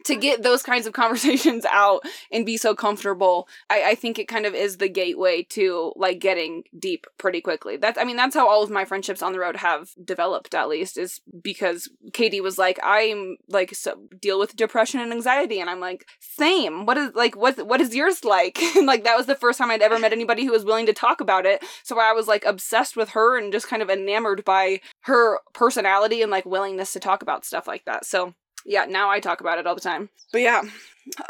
to get those kinds of conversations out and be so comfortable I, I think it kind of is the gateway to like getting deep pretty quickly. That's i mean that's how all of my friendships on the road have developed at least is because katie was like i'm like so deal with depression and anxiety and i'm like same. What is like what what is yours like? And like that was the first time i'd ever met anybody who was willing to talk about it. So i was like obsessed with her and just kind of enamored by her personality and like willingness to talk about stuff like that. So yeah, now I talk about it all the time. But yeah.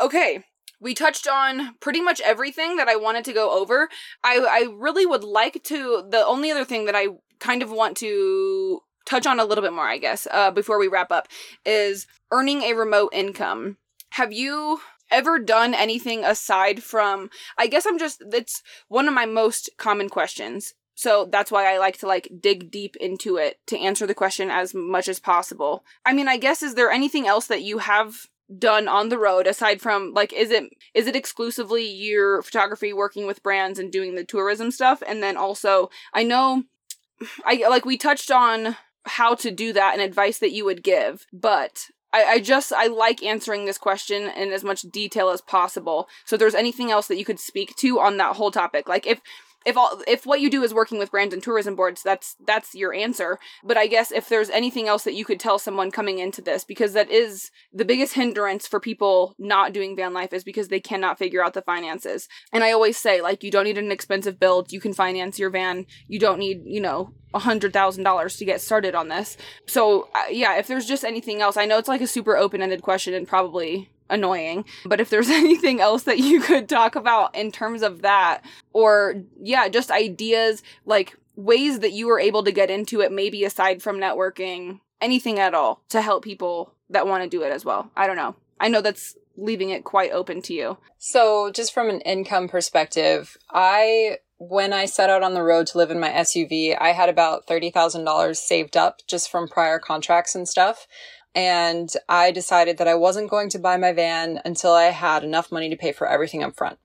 Okay. We touched on pretty much everything that I wanted to go over. I I really would like to the only other thing that I kind of want to touch on a little bit more, I guess, uh, before we wrap up, is earning a remote income. Have you ever done anything aside from I guess I'm just that's one of my most common questions so that's why I like to like dig deep into it to answer the question as much as possible. I mean, I guess is there anything else that you have done on the road aside from like is it is it exclusively your photography working with brands and doing the tourism stuff and then also I know I like we touched on how to do that and advice that you would give, but I, I just I like answering this question in as much detail as possible. So there's anything else that you could speak to on that whole topic. Like if if all if what you do is working with brands and tourism boards that's that's your answer. But i guess if there's anything else that you could tell someone coming into this because that is the biggest hindrance for people not doing van life is because they cannot figure out the finances. And i always say like you don't need an expensive build. You can finance your van. You don't need you know a hundred thousand dollars to get started on this. So uh, yeah if there's just anything else i know it's like a super open-ended question and probably annoying. But if there's anything else that you could talk about in terms of that, or yeah, just ideas like ways that you were able to get into it, maybe aside from networking, anything at all to help people that want to do it as well. I don't know. I know that's leaving it quite open to you? So, just from an income perspective, I when I set out on the road to live in my SUV, I had about $30,000 saved up just from prior contracts and stuff. And I decided that I wasn't going to buy my van until I had enough money to pay for everything up front.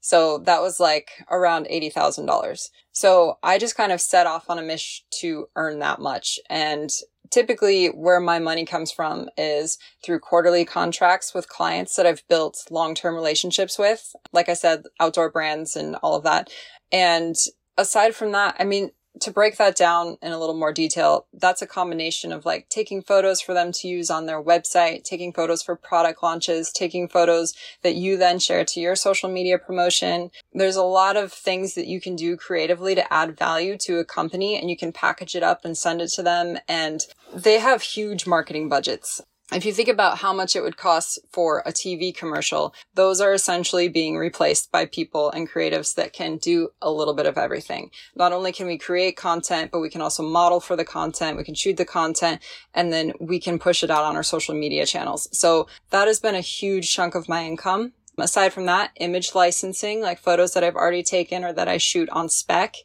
So that was like around $80,000. So I just kind of set off on a mission to earn that much. And typically where my money comes from is through quarterly contracts with clients that I've built long-term relationships with. Like I said, outdoor brands and all of that. And aside from that, I mean, to break that down in a little more detail, that's a combination of like taking photos for them to use on their website, taking photos for product launches, taking photos that you then share to your social media promotion. There's a lot of things that you can do creatively to add value to a company and you can package it up and send it to them. And they have huge marketing budgets if you think about how much it would cost for a TV commercial, those are essentially being replaced by people and creatives that can do a little bit of everything. Not only can we create content, but we can also model for the content, we can shoot the content, and then we can push it out on our social media channels. So that has been a huge chunk of my income. Aside from that, image licensing, like photos that I've already taken or that I shoot on spec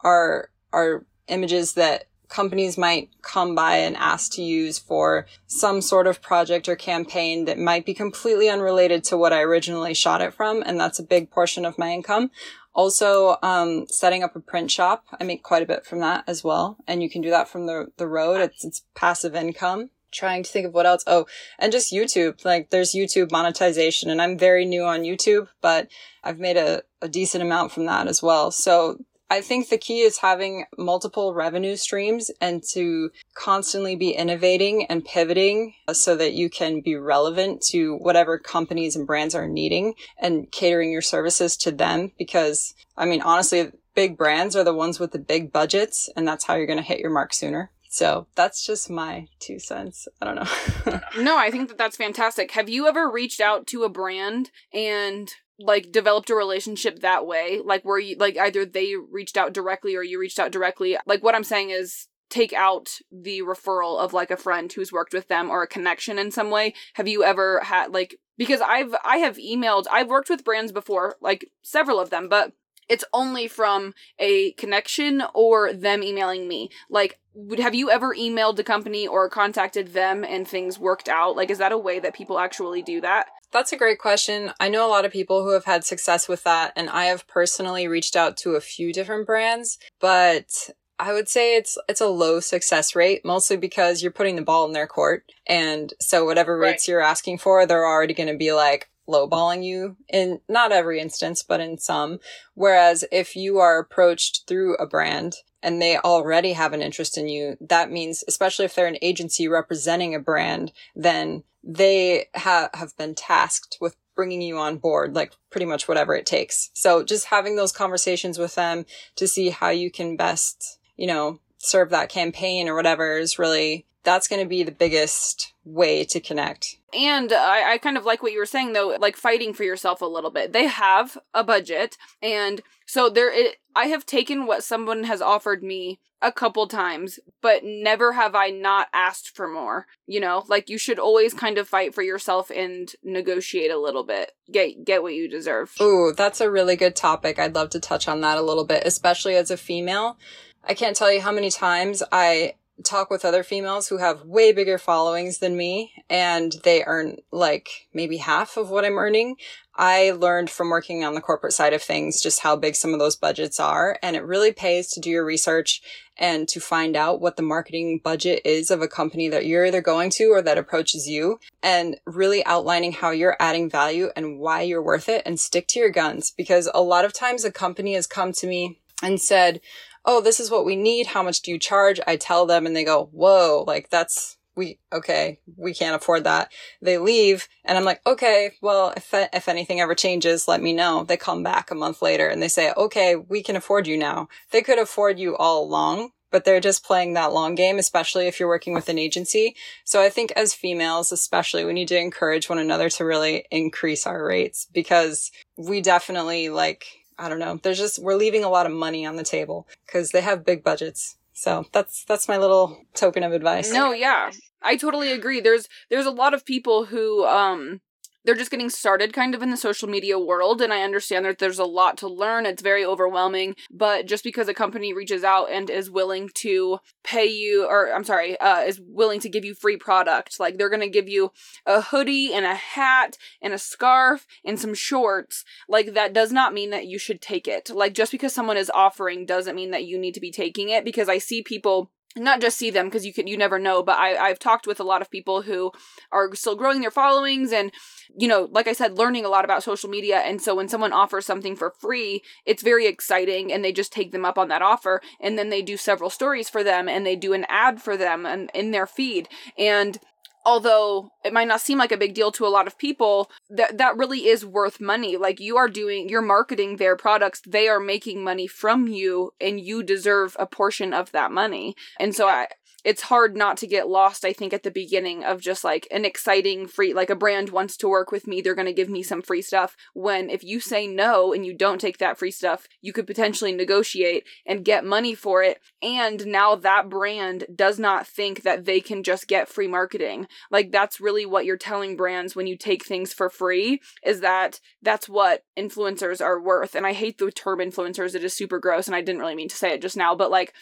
are, are images that companies might come by and ask to use for some sort of project or campaign that might be completely unrelated to what I originally shot it from. And that's a big portion of my income. Also, um, setting up a print shop. I make quite a bit from that as well. And you can do that from the, the road. It's, it's passive income. Trying to think of what else. Oh, and just YouTube. Like there's YouTube monetization and I'm very new on YouTube, but I've made a, a decent amount from that as well. So I think the key is having multiple revenue streams and to constantly be innovating and pivoting so that you can be relevant to whatever companies and brands are needing and catering your services to them. Because I mean, honestly, big brands are the ones with the big budgets and that's how you're going to hit your mark sooner. So that's just my two cents. I don't know. no, I think that that's fantastic. Have you ever reached out to a brand and like developed a relationship that way like where you like either they reached out directly or you reached out directly. Like what i'm saying is take out the referral of like a friend who's worked with them or a connection in some way. Have you ever had like because i've i have emailed i've worked with brands before like several of them but it's only from a connection or them emailing me. Like would have you ever emailed the company or contacted them and things worked out? Like is that a way that people actually do that that's a great question. I know a lot of people who have had success with that, and I have personally reached out to a few different brands, but I would say it's it's a low success rate, mostly because you're putting the ball in their court, and so whatever rates right. you're asking for, they're already going to be like lowballing you in not every instance, but in some. Whereas if you are approached through a brand and they already have an interest in you, that means, especially if they're an agency representing a brand, then they ha- have been tasked with bringing you on board, like pretty much whatever it takes. So just having those conversations with them to see how you can best, you know, serve that campaign or whatever is really, that's going to be the biggest way to connect. And I, I kind of like what you were saying though, like fighting for yourself a little bit. They have a budget, and so there. It, I have taken what someone has offered me a couple times, but never have I not asked for more. You know, like you should always kind of fight for yourself and negotiate a little bit. Get get what you deserve. Ooh, that's a really good topic. I'd love to touch on that a little bit, especially as a female. I can't tell you how many times I talk with other females who have way bigger followings than me and they earn like maybe half of what I'm earning. I learned from working on the corporate side of things just how big some of those budgets are. And it really pays to do your research and to find out what the marketing budget is of a company that you're either going to or that approaches you and really outlining how you're adding value and why you're worth it and stick to your guns. Because a lot of times a company has come to me and said, oh, this is what we need. How much do you charge? I tell them and they go, whoa, like that's, we, okay, we can't afford that. They leave and I'm like, okay, well, if, if anything ever changes, let me know. They come back a month later and they say, okay, we can afford you now. They could afford you all along, but they're just playing that long game, especially if you're working with an agency. So I think as females, especially, we need to encourage one another to really increase our rates because we definitely like I don't know. There's just, we're leaving a lot of money on the table because they have big budgets. So that's, that's my little token of advice. No, yeah. I totally agree. There's, there's a lot of people who, um, they're just getting started kind of in the social media world and I understand that there's a lot to learn. It's very overwhelming, but just because a company reaches out and is willing to pay you or I'm sorry, uh is willing to give you free product, like they're going to give you a hoodie and a hat and a scarf and some shorts, like that does not mean that you should take it. Like just because someone is offering doesn't mean that you need to be taking it because I see people not just see them because you can you never know but I, i've talked with a lot of people who are still growing their followings and you know like i said learning a lot about social media and so when someone offers something for free it's very exciting and they just take them up on that offer and then they do several stories for them and they do an ad for them and in their feed and although it might not seem like a big deal to a lot of people that that really is worth money. Like you are doing you're marketing their products. They are making money from you and you deserve a portion of that money. And so i it's hard not to get lost i think at the beginning of just like an exciting free like a brand wants to work with me they're going to give me some free stuff when if you say no and you don't take that free stuff you could potentially negotiate and get money for it and now that brand does not think that they can just get free marketing. Like that's really what you're telling brands when you take things for free is that that's what influencers are worth and i hate the term influencers it is super gross and i didn't really mean to say it just now but like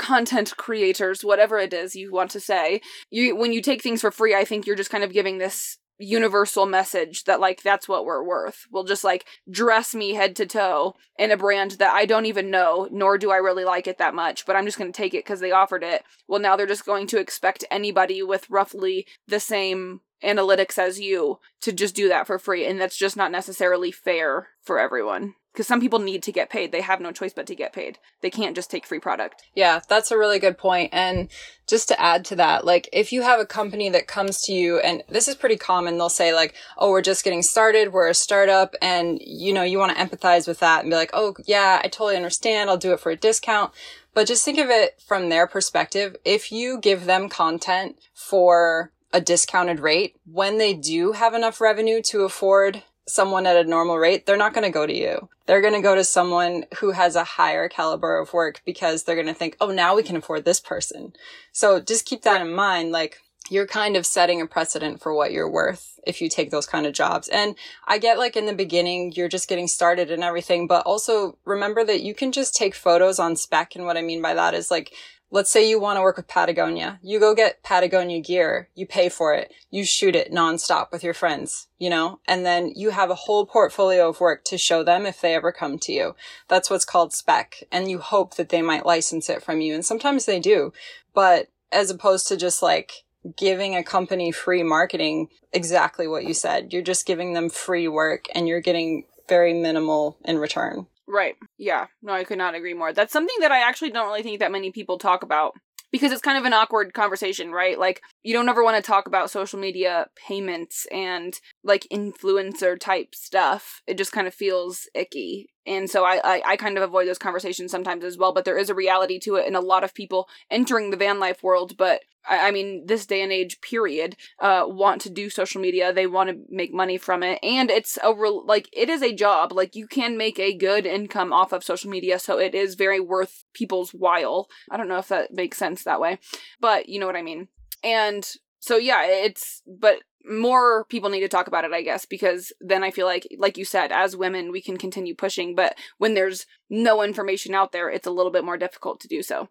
content creators, whatever it is you want to say. You when you take things for free, I think you're just kind of giving this universal message that like that's what we're worth. We'll just like dress me head to toe in a brand that I don't even know, nor do I really like it that much, but I'm just going to take it cuz they offered it. Well, now they're just going to expect anybody with roughly the same analytics as you to just do that for free and that's just not necessarily fair for everyone because some people need to get paid. They have no choice but to get paid. They can't just take free product. Yeah, that's a really good point. And just to add to that, like if you have a company that comes to you and this is pretty common, they'll say like, "Oh, we're just getting started. We're a startup." And you know, you want to empathize with that and be like, "Oh, yeah, I totally understand. I'll do it for a discount." But just think of it from their perspective. If you give them content for a discounted rate, when they do have enough revenue to afford someone at a normal rate, they're not going to go to you. They're going to go to someone who has a higher caliber of work because they're going to think, oh, now we can afford this person. So just keep that in mind. Like, you're kind of setting a precedent for what you're worth if you take those kind of jobs. And I get like in the beginning, you're just getting started and everything, but also remember that you can just take photos on spec. And what I mean by that is like, Let's say you want to work with Patagonia. You go get Patagonia gear. You pay for it. You shoot it nonstop with your friends, you know, and then you have a whole portfolio of work to show them if they ever come to you. That's what's called spec. And you hope that they might license it from you. And sometimes they do. But as opposed to just like giving a company free marketing, exactly what you said. You're just giving them free work and you're getting very minimal in return. Right. Yeah. No, I could not agree more. That's something that I actually don't really think that many people talk about because it's kind of an awkward conversation, right? Like, you don't ever want to talk about social media payments and like influencer type stuff. It just kind of feels icky and so I, I, I kind of avoid those conversations sometimes as well but there is a reality to it and a lot of people entering the van life world but I, I mean this day and age period uh want to do social media. They want to make money from it. And it's a real like it is a job. Like you can make a good income off of social media so it is very worth people's while. I don't know if that makes sense that way but you know what i mean. And so yeah it's but more people need to talk about it i guess because then i feel like like you said as women we can continue pushing but when there's no information out there it's a little bit more difficult to do so.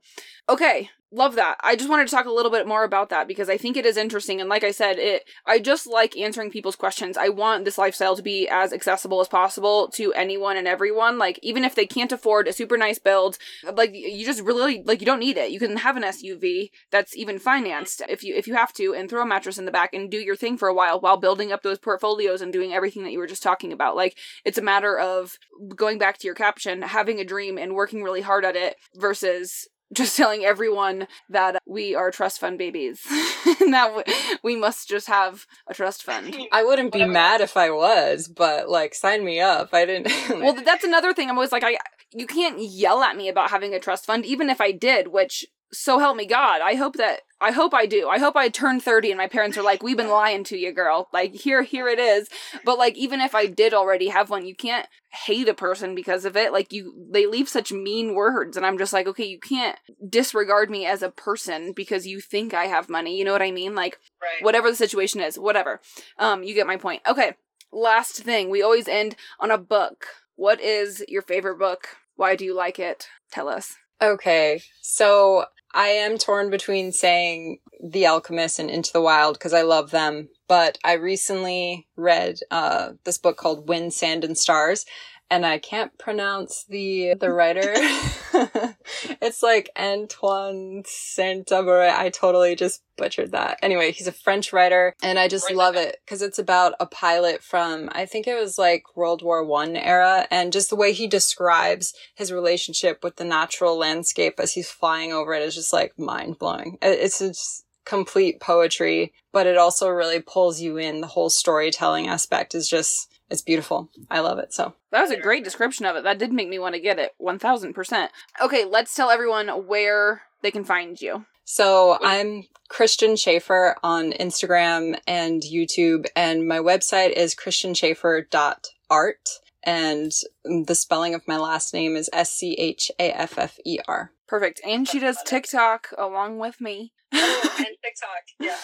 Okay love that. I just wanted to talk a little bit more about that because i think it is interesting and like i said it i just like answering people's questions. I want this lifestyle to be as accessible as possible to anyone and everyone like even if they can't afford a super nice build like you just really like you don't need it. You can have an suv that's even financed if you if you have to and throw a mattress in the back and do your thing for a while while building up those portfolios and doing everything that you were just talking about. Like it's a matter of going back to your caption having a dream and working really hard at it versus just telling everyone that we are trust fund babies and that we must just have a trust fund. I wouldn't be mad if I was, but like sign me up. I didn't Well, that's another thing. I'm always like I you can't yell at me about having a trust fund even if I did, which so help me God. I hope that I hope I do. I hope I turn 30 and my parents are like, "We've been lying to you, girl." Like, here here it is. But like even if I did already have one, you can't hate a person because of it. Like you they leave such mean words and I'm just like, "Okay, you can't disregard me as a person because you think I have money." You know what I mean? Like Right. whatever the situation is, whatever. Um you get my point. Okay. Last thing, we always end on a book. What is your favorite book? Why do you like it? Tell us. Okay, so I am torn between saying The Alchemist and Into the Wild because I love them, but I recently read uh, this book called Wind, Sand, and Stars, and I can't pronounce the the writer. it's like Antoine Saint-Exupéry. I totally just butchered that. Anyway, he's a French writer, and I just love it because it's about a pilot from I think it was like World War One era, and just the way he describes his relationship with the natural landscape as he's flying over it is just like mind blowing. It's just complete poetry, but it also really pulls you in. The whole storytelling aspect is just it's beautiful. I love it. So That was a great description of it. That did make me want to get it. 1000%. Okay, let's tell everyone where they can find you. So I'm Christian Schaffer on Instagram and YouTube, and my website is christianschaffer.art. And the spelling of my last name is S C H A F F E R. Perfect. And she does TikTok along with me. Oh, and TikTok, yeah.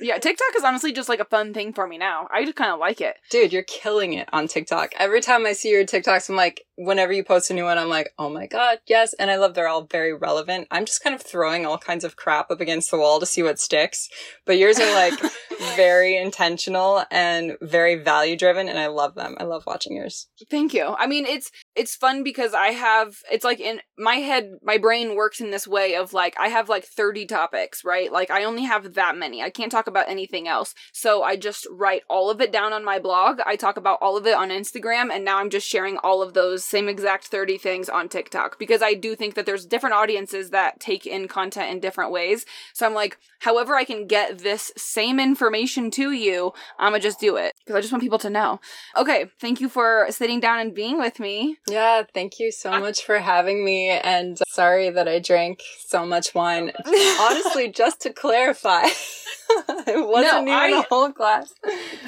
Yeah, TikTok is honestly just like a fun thing for me now. I just kind of like it. Dude, you're killing it on TikTok. Every time I see your TikToks, I'm like, whenever you post a new one, I'm like, oh my god, yes. And I love they're all very relevant. I'm just kind of throwing all kinds of crap up against the wall to see what sticks. But yours are like very intentional and very value driven, and I love them. I love watching yours. Thank you. I mean, it's it's fun because I have it's like in my head, my brain works in this way of like I have like 30 topics, right? Like I only have that many. I can't talk about anything else. So I just write all of it down on my blog. I talk about all of it on Instagram and now I'm just sharing all of those same exact 30 things on TikTok because I do think that there's different audiences that take in content in different ways. So I'm like, however I can get this same information to you, I'm gonna just do it because I just want people to know. Okay, thank you for sitting down and being with me. Yeah, thank you so much for having me. And sorry that I drank so much wine. Honestly, just to clarify, it wasn't No, even I- a whole glass.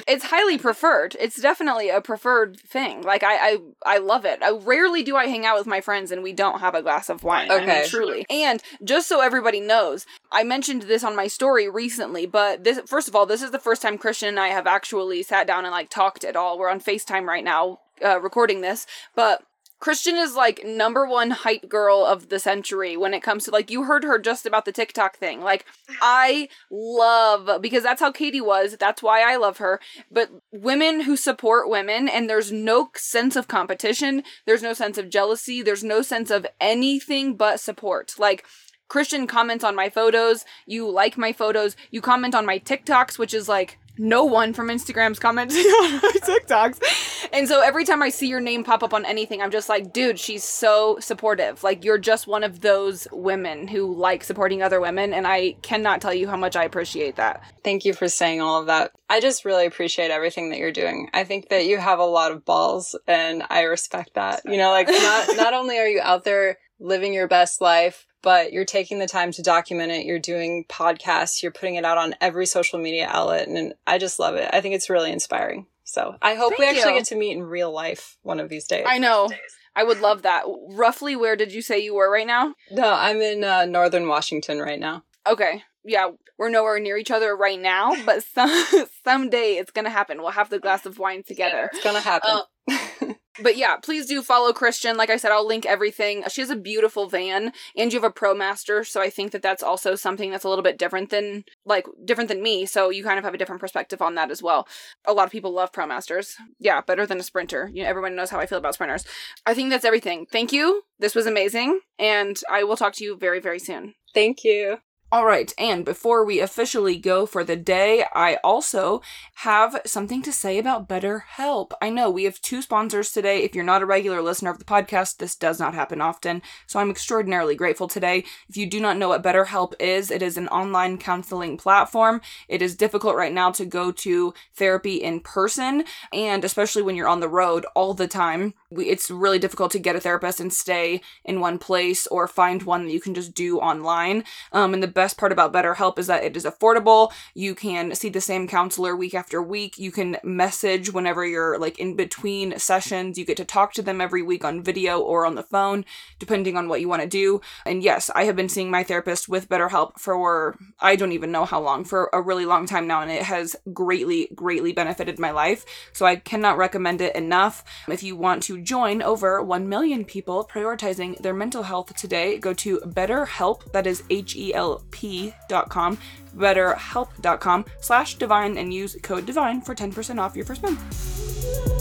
it's highly preferred. It's definitely a preferred thing. Like I, I, I love it. I rarely do I hang out with my friends and we don't have a glass of wine. I mean, Okay. truly. And just so everybody knows, I mentioned this on my story recently. But this, first of all, this is the first time Christian and I have actually sat down and like talked at all. We're on Facetime right now, uh, recording this, but. Christian is like number one hype girl of the century when it comes to like you heard her just about the TikTok thing. Like I love because that's how Katie was. That's why I love her. But women who support women and there's no sense of competition, there's no sense of jealousy, there's no sense of anything but support. Like Christian comments on my photos, you like my photos, you comment on my TikToks, which is like no one from Instagram's commenting on my TikToks. And so every time I see your name pop up on anything, I'm just like, dude, she's so supportive. Like, you're just one of those women who like supporting other women. And I cannot tell you how much I appreciate that. Thank you for saying all of that. I just really appreciate everything that you're doing. I think that you have a lot of balls and I respect that. You know, like not not only are you out there living your best life, but you're taking the time to document it. You're doing podcasts, you're putting it out on every social media outlet and I just love it. I think it's really inspiring. So, I hope we actually you. get to meet in real life one of these days. I know. I would love that. Roughly, where did you say you were right now? No, I'm in uh, northern Washington right now. Okay. Yeah, we're nowhere near each other right now, but some someday it's gonna happen. We'll have the glass of wine together. It's to happen. Um, but yeah, please do follow Christian. Like I said, I'll link everything. She has a beautiful van, and you have a ProMaster, so I think that that's also something that's a little bit different than like different than me. So you kind of have a different perspective on that as well. A lot of people love ProMasters. Yeah, better than a Sprinter. You know, everyone knows how I feel about Sprinters. I think that's everything. Thank you. This was amazing, and I will talk to you very very soon. Thank you. All right, and before we officially go for the day, I also have something to say about BetterHelp. I know we have two sponsors today. If you're not a regular listener of the podcast, this does not happen often, so I'm extraordinarily grateful today. If you do not know what BetterHelp is, it is an online counseling platform. It is difficult right now to go to therapy in person, and especially when you're on the road all the time, it's really difficult to get a therapist and stay in one place or find one that you can just do online. Um, and the best best part about BetterHelp is that it is affordable. You can see the same counselor week after week. You can message whenever you're like in between sessions. You get to talk to them every week on video or on the phone, depending on what you want to do. And yes, I have been seeing my therapist with BetterHelp for I don't even know how long, for a really long time now, and it has greatly, greatly benefited my life. So I cannot recommend it enough. If you want to join over 1 million people prioritizing their mental health today, go to BetterHelp, that is H E L betterhelp.com, betterhelp.com slash divine and use code divine for 10% off your first month.